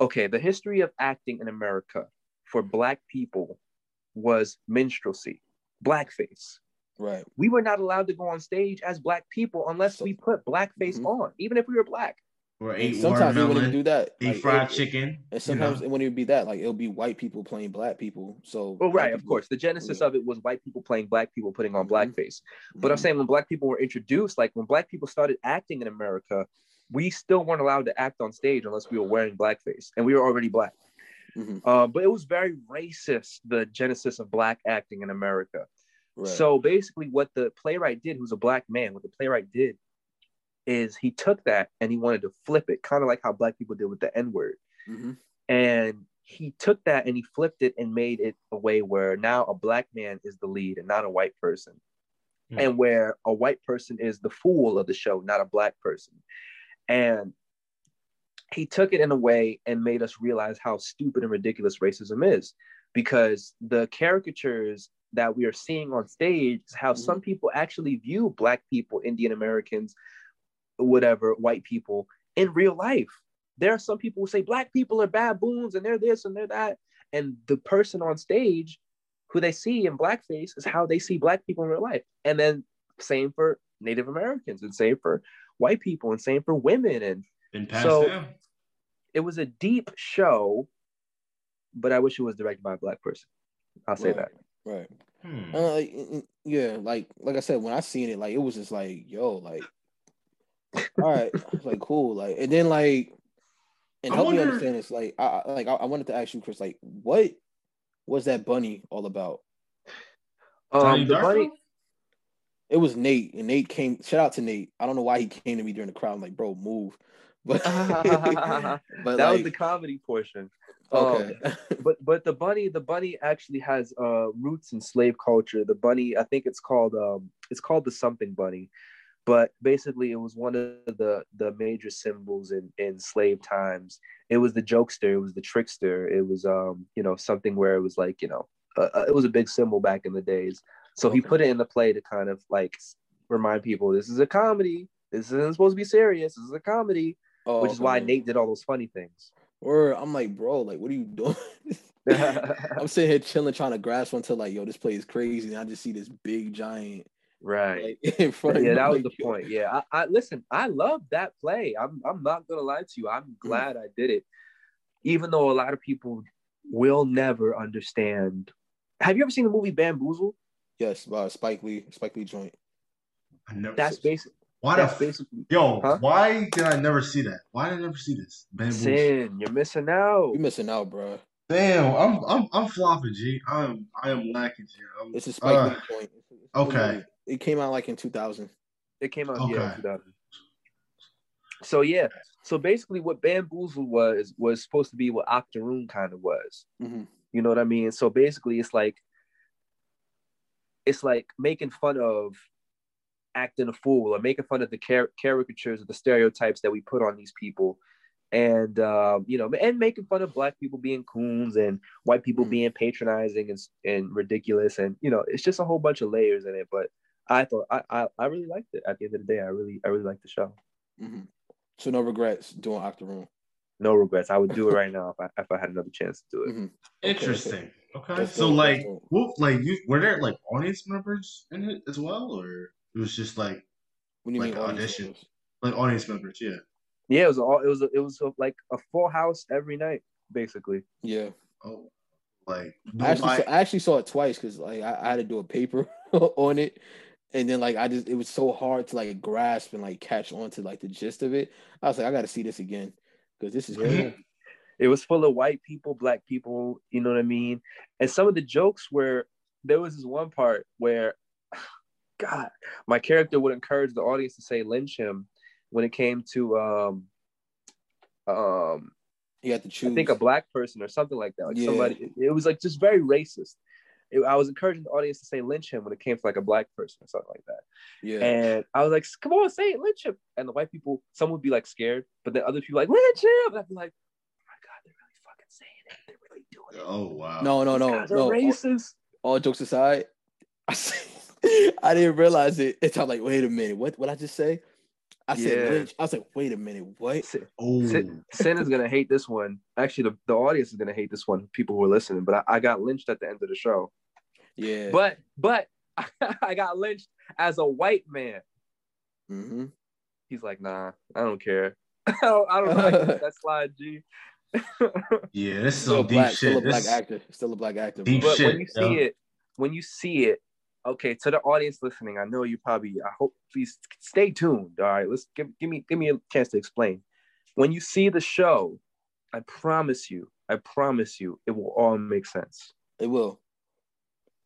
okay, the history of acting in America for Black people was minstrelsy, blackface. Right. We were not allowed to go on stage as black people unless we put blackface mm-hmm. on, even if we were black. Or ate sometimes we wouldn't do that. Eat like, fried it, chicken. And sometimes you know? it wouldn't even be that. Like it'll be white people playing black people. So well, right, of course. The genesis yeah. of it was white people playing black people putting on mm-hmm. blackface. But mm-hmm. I'm saying when black people were introduced, like when black people started acting in America, we still weren't allowed to act on stage unless we were wearing blackface, and we were already black. Mm-hmm. Uh, but it was very racist, the genesis of black acting in America. So basically, what the playwright did, who's a black man, what the playwright did is he took that and he wanted to flip it, kind of like how black people did with the N word. Mm-hmm. And he took that and he flipped it and made it a way where now a black man is the lead and not a white person. Mm-hmm. And where a white person is the fool of the show, not a black person. And he took it in a way and made us realize how stupid and ridiculous racism is because the caricatures that we are seeing on stage is how mm-hmm. some people actually view black people indian americans whatever white people in real life. There are some people who say black people are baboons and they're this and they're that. And the person on stage who they see in blackface is how they see black people in real life. And then same for native americans and same for white people and same for women. And and so down. it was a deep show but i wish it was directed by a black person. I'll say right, that. right. Hmm. uh, yeah like like i said when i seen it like it was just like yo like all right like cool like and then like and help wonder... me understand this. Like, I like I, wanted to ask you, Chris. Like, what was that bunny all about? Um, the bunny. It was Nate, and Nate came. Shout out to Nate. I don't know why he came to me during the crowd. I'm like, bro, move. But, but that like, was the comedy portion. Okay, um, but but the bunny, the bunny actually has uh roots in slave culture. The bunny, I think it's called um, it's called the something bunny but basically it was one of the the major symbols in in slave times. It was the jokester it was the trickster it was um you know something where it was like you know uh, uh it was a big symbol back in the days. So he put it in the play to kind of like remind people this is a comedy. This isn't supposed to be serious. This is a comedy oh, which is why nate did all those funny things. Or i'm like bro like what are you doing? I'm sitting here chilling trying to grasp onto like yo this play is crazy and i just see this big giant Right. Like, in front yeah, that was the point. Yeah. I, I listen, I love that play. I'm I'm not gonna lie to you. I'm mm. glad. I did it. Even though a lot of people will never understand. Have you ever seen the movie Bamboozle? Yes, uh, Spike Lee, Spike Lee joint. I never that's basic. Why that's the, basically yo? Huh? Why did I never see that? Why did I never see this? Bamboozle. Sin, you're missing out. You're missing out, bro. Damn, I'm I'm I'm flopping, G. I'm I am lacking, G. I'm, it's a Spike uh, Lee joint. Okay. It came out like in 2000. It came out okay. yeah, 2000. So yeah, so basically, what Bamboozle was was supposed to be what Octoroon kind of was. Mm-hmm. You know what I mean? So basically, it's like it's like making fun of acting a fool or making fun of the car- caricatures of the stereotypes that we put on these people and uh, you know and making fun of black people being coons and white people mm-hmm. being patronizing and, and ridiculous and you know it's just a whole bunch of layers in it but I thought I, I, I really liked it. At the end of the day, I really I really liked the show. Mm-hmm. So no regrets doing Octoroon. No regrets. I would do it right now if I, if I had another chance to do it. Mm-hmm. Interesting. Okay. okay. So like, what, like you were there like audience members in it as well, or it was just like when you like mean audition, members? like audience members? Yeah. Yeah, it was all. It was. A, it was a, like a full house every night, basically. Yeah. Oh, like I actually, saw, I actually saw it twice because like I, I, had to do a paper on it, and then like I just it was so hard to like grasp and like catch on to like the gist of it. I was like, I got to see this again because this is cool. It was full of white people, black people, you know what I mean? And some of the jokes were there was this one part where God, my character would encourage the audience to say lynch him when it came to um um you had to choose. I think a black person or something like that. Like yeah. somebody it was like just very racist it, I was encouraging the audience to say lynch him when it came to like a black person or something like that. Yeah. And I was like, come on, say it, lynch him. And the white people, some would be like scared, but then other people like lynch him. And I'd be like, oh my god, they're really fucking saying it. They're really doing it. Oh wow. No, no, no, no. racist. All, all, jokes aside, I, I didn't realize it. It's I'm like, wait a minute, what? What I just say? I said. Lynch. I was like, wait a minute, what? Oh. Sin, Sin is gonna hate this one. Actually, the, the audience is gonna hate this one. People who are listening, but I, I got lynched at the end of the show. Yeah. But but I got lynched as a white man. Mm-hmm. He's like, nah, I don't care. I don't, I don't like that slide, G. yeah, this is still deep black, shit. Still a black actor. Still a black actor. Deep but shit, when you see it, when you see it, okay, to the audience listening, I know you probably. I hope please stay tuned. All right, let's give give me give me a chance to explain. When you see the show, I promise you, I promise you, it will all make sense. It will.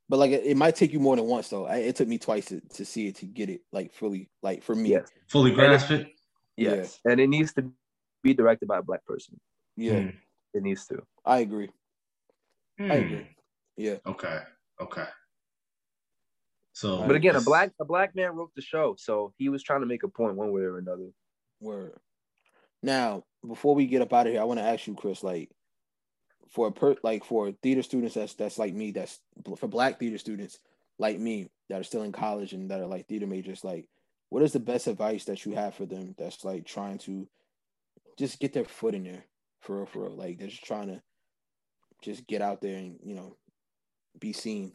But like it, it, might take you more than once though. I, it took me twice to, to see it to get it like fully, like for me. Yes. Fully grasp it. Yes. Yeah. And it needs to be directed by a black person. Yeah. Mm. It needs to. I agree. Mm. I agree. Yeah. Okay. Okay. So But again, a black a black man wrote the show, so he was trying to make a point one way or another. Word. Now, before we get up out of here, I want to ask you, Chris, like for a per like for theater students that's that's like me, that's for black theater students like me that are still in college and that are like theater majors, like what is the best advice that you have for them that's like trying to just get their foot in there for real, for real. Like they're just trying to just get out there and, you know, be seen.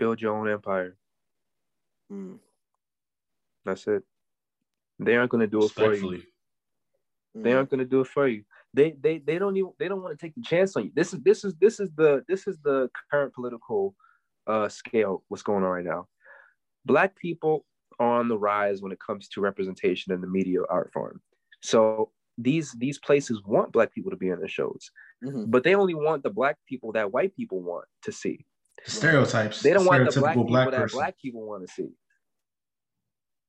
Build your own empire. Mm. That's it. They aren't gonna do it for you. They aren't gonna do it for you. They they they don't even they don't want to take the chance on you. This is this is this is the this is the current political uh scale. What's going on right now? Black people are on the rise when it comes to representation in the media art form. So these these places want black people to be in their shows, mm-hmm. but they only want the black people that white people want to see. Stereotypes. They don't want the black people black that black people want to see.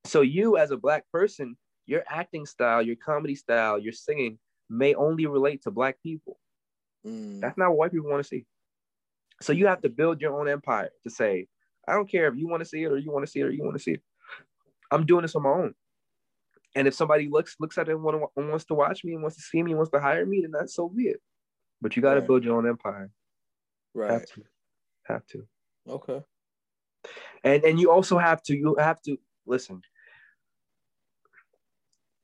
So you, as a black person, your acting style, your comedy style, your singing may only relate to black people. Mm. That's not what white people want to see. So you have to build your own empire to say, I don't care if you want to see it or you want to see it or you want to see it. I'm doing this on my own. And if somebody looks looks at it and wants to watch me and wants to see me and wants to hire me, then that's so be it. But you got to right. build your own empire. Right. Have to. Have to. Okay. And and you also have to you have to listen.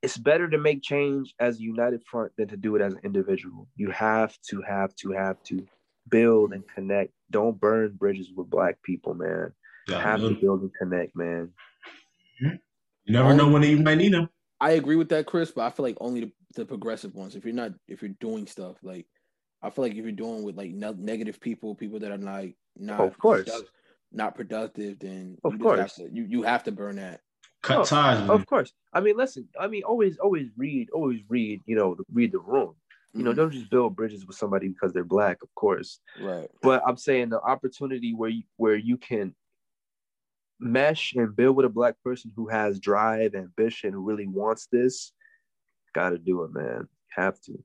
It's better to make change as a united front than to do it as an individual. You have to have to have to build and connect. Don't burn bridges with black people, man. Yeah, have to build and connect, man. You never know when you might need them. I agree with that, Chris, but I feel like only the, the, progressive ones. If you're not, if you're doing stuff like, I feel like if you're doing with like ne- negative people, people that are like not, of course, not productive, then of course have to, you you have to burn that. Cut ties. Of course. I mean, listen. I mean, always, always read, always read. You know, read the room. You know, mm-hmm. don't just build bridges with somebody because they're black, of course. Right. But I'm saying the opportunity where you, where you can mesh and build with a black person who has drive, ambition, who really wants this, got to do it, man. Have to.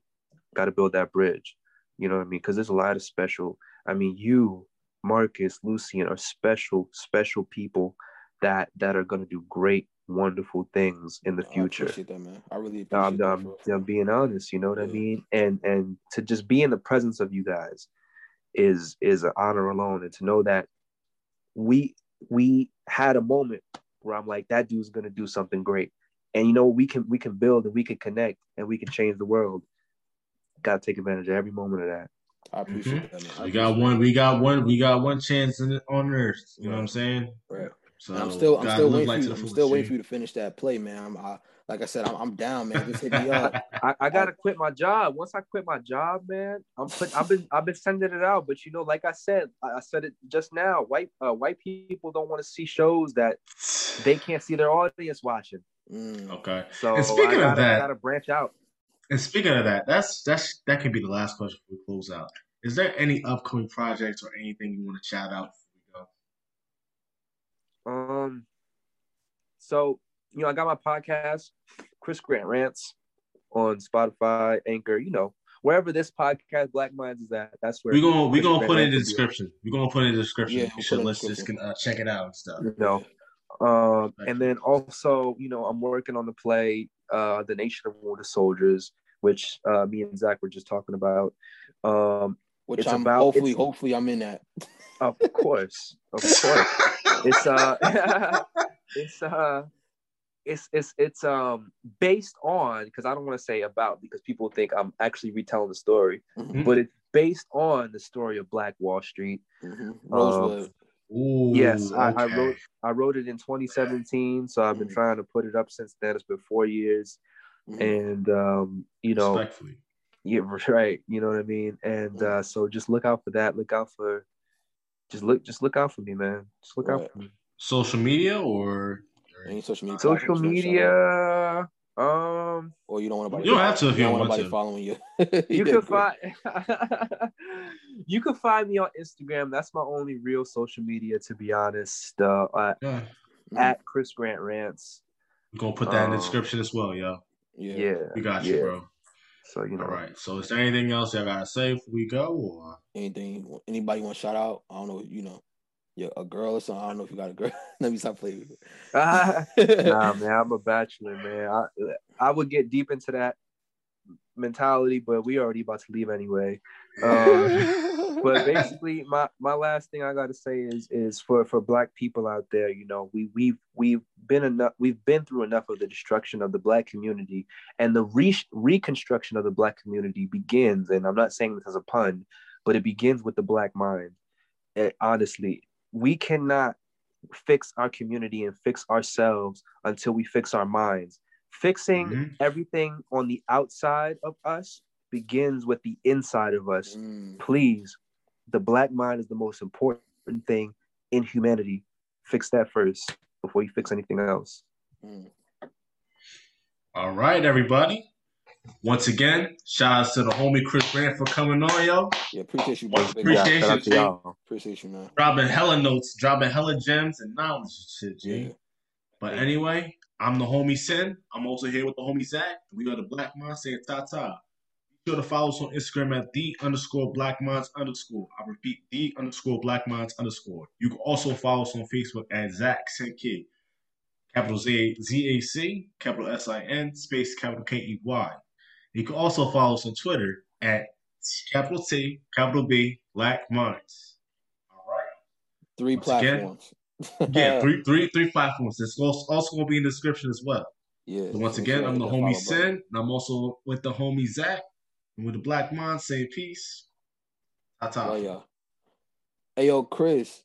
Got to build that bridge. You know what I mean? Because there's a lot of special. I mean, you, Marcus, Lucian are special, special people that that are going to do great, wonderful things in the future. I appreciate that, man. I really appreciate um, that. I'm being honest. You know what yeah. I mean? And and to just be in the presence of you guys is is an honor alone, and to know that we we had a moment where I'm like, that dude's gonna do something great. And you know, we can we can build and we can connect and we can change the world. Gotta take advantage of every moment of that. I appreciate mm-hmm. that. Man. we got one. We got one. We got one chance in, on Earth. You know what I'm saying? Right. So I'm still, I'm still waiting like for you. I'm still waiting for you to finish that play, man. I'm, I, like I said, I'm, I'm down, man. Just hit me up. I, I, gotta quit my job. Once I quit my job, man, I'm put, I've been, I've been sending it out. But you know, like I said, I, said it just now. White, uh, white people don't want to see shows that they can't see their audience watching. Mm. Okay. So and speaking gotta, of that, I gotta branch out. And speaking of that, that's that's that can be the last question we close out. Is there any upcoming projects or anything you want to shout out um, so you know, I got my podcast, Chris Grant Rants, on Spotify, Anchor, you know, wherever this podcast Black Minds is at. That's where we're gonna we're gonna put it in the description. We're gonna put it in the description. Yeah, you should let's just uh, check it out and stuff. You know. Um, and then also, you know, I'm working on the play, uh, The Nation of Wounded Soldiers, which uh, me and Zach were just talking about. Um, which I'm about, hopefully, hopefully, I'm in that. Of course, of course. it's uh, it's uh, it's it's it's um based on because I don't want to say about because people think I'm actually retelling the story, mm-hmm. but it's based on the story of Black Wall Street. Mm-hmm. Rosewood. Um, Ooh, yes, okay. I, I, wrote I wrote it in 2017, so I've been mm-hmm. trying to put it up since then. It's been four years, mm-hmm. and um, you know, yeah, right. You know what I mean. And mm-hmm. uh, so just look out for that. Look out for, just look, just look out for me, man. Just look right. out for me. Social media or any social media? Social media. Um, or you don't want to. You don't have to if you, don't want nobody to. following you. you can find. you can find me on Instagram. That's my only real social media, to be honest. Uh, at, yeah. at Chris Grant Rants. I'm gonna put that um, in the um, description as well, yo. Yeah, yeah, we got you, yeah. bro. So you know. All right. So is there anything else I gotta say before we go, or anything? Anybody want to shout out? I don't know. You know, yeah, a girl or something. I don't know if you got a girl. Let me stop playing. uh, nah, man, I'm a bachelor, man. I I would get deep into that mentality, but we already about to leave anyway. Um, but basically, my my last thing I got to say is is for for Black people out there, you know, we we've we've been enough, we've been through enough of the destruction of the Black community, and the re- reconstruction of the Black community begins. And I'm not saying this as a pun, but it begins with the Black mind. And honestly, we cannot fix our community and fix ourselves until we fix our minds. Fixing mm-hmm. everything on the outside of us begins with the inside of us. Mm. Please, the black mind is the most important thing in humanity. Fix that first before you fix anything else. Mm. All right, everybody. Once again, shout out to the homie Chris Grant for coming on, yo. Yeah, appreciate you, man. Appreciate yeah, you, y'all. Appreciate you, man. Dropping hella notes, dropping hella gems and knowledge shit, G. Yeah. But anyway, I'm the homie Sin. I'm also here with the homie Zach. We are the Black Minds saying ta ta. Be sure to follow us on Instagram at the underscore Black Minds underscore. I repeat, the underscore Black Minds underscore. You can also follow us on Facebook at Zach Sin Key. Capital Z Z A C, capital S I N, space capital K E Y. You can also follow us on Twitter at capital T, capital B, Black Minds. All right. Three Once platforms. Again, yeah, three, three, three platforms. It's also going to be in the description as well. Yeah. So once again, I'm the homie Sin, and I'm also with the homie Zach, and with the Black Minds. Say peace. Ta ta. Oh yeah. Hey yo, Chris.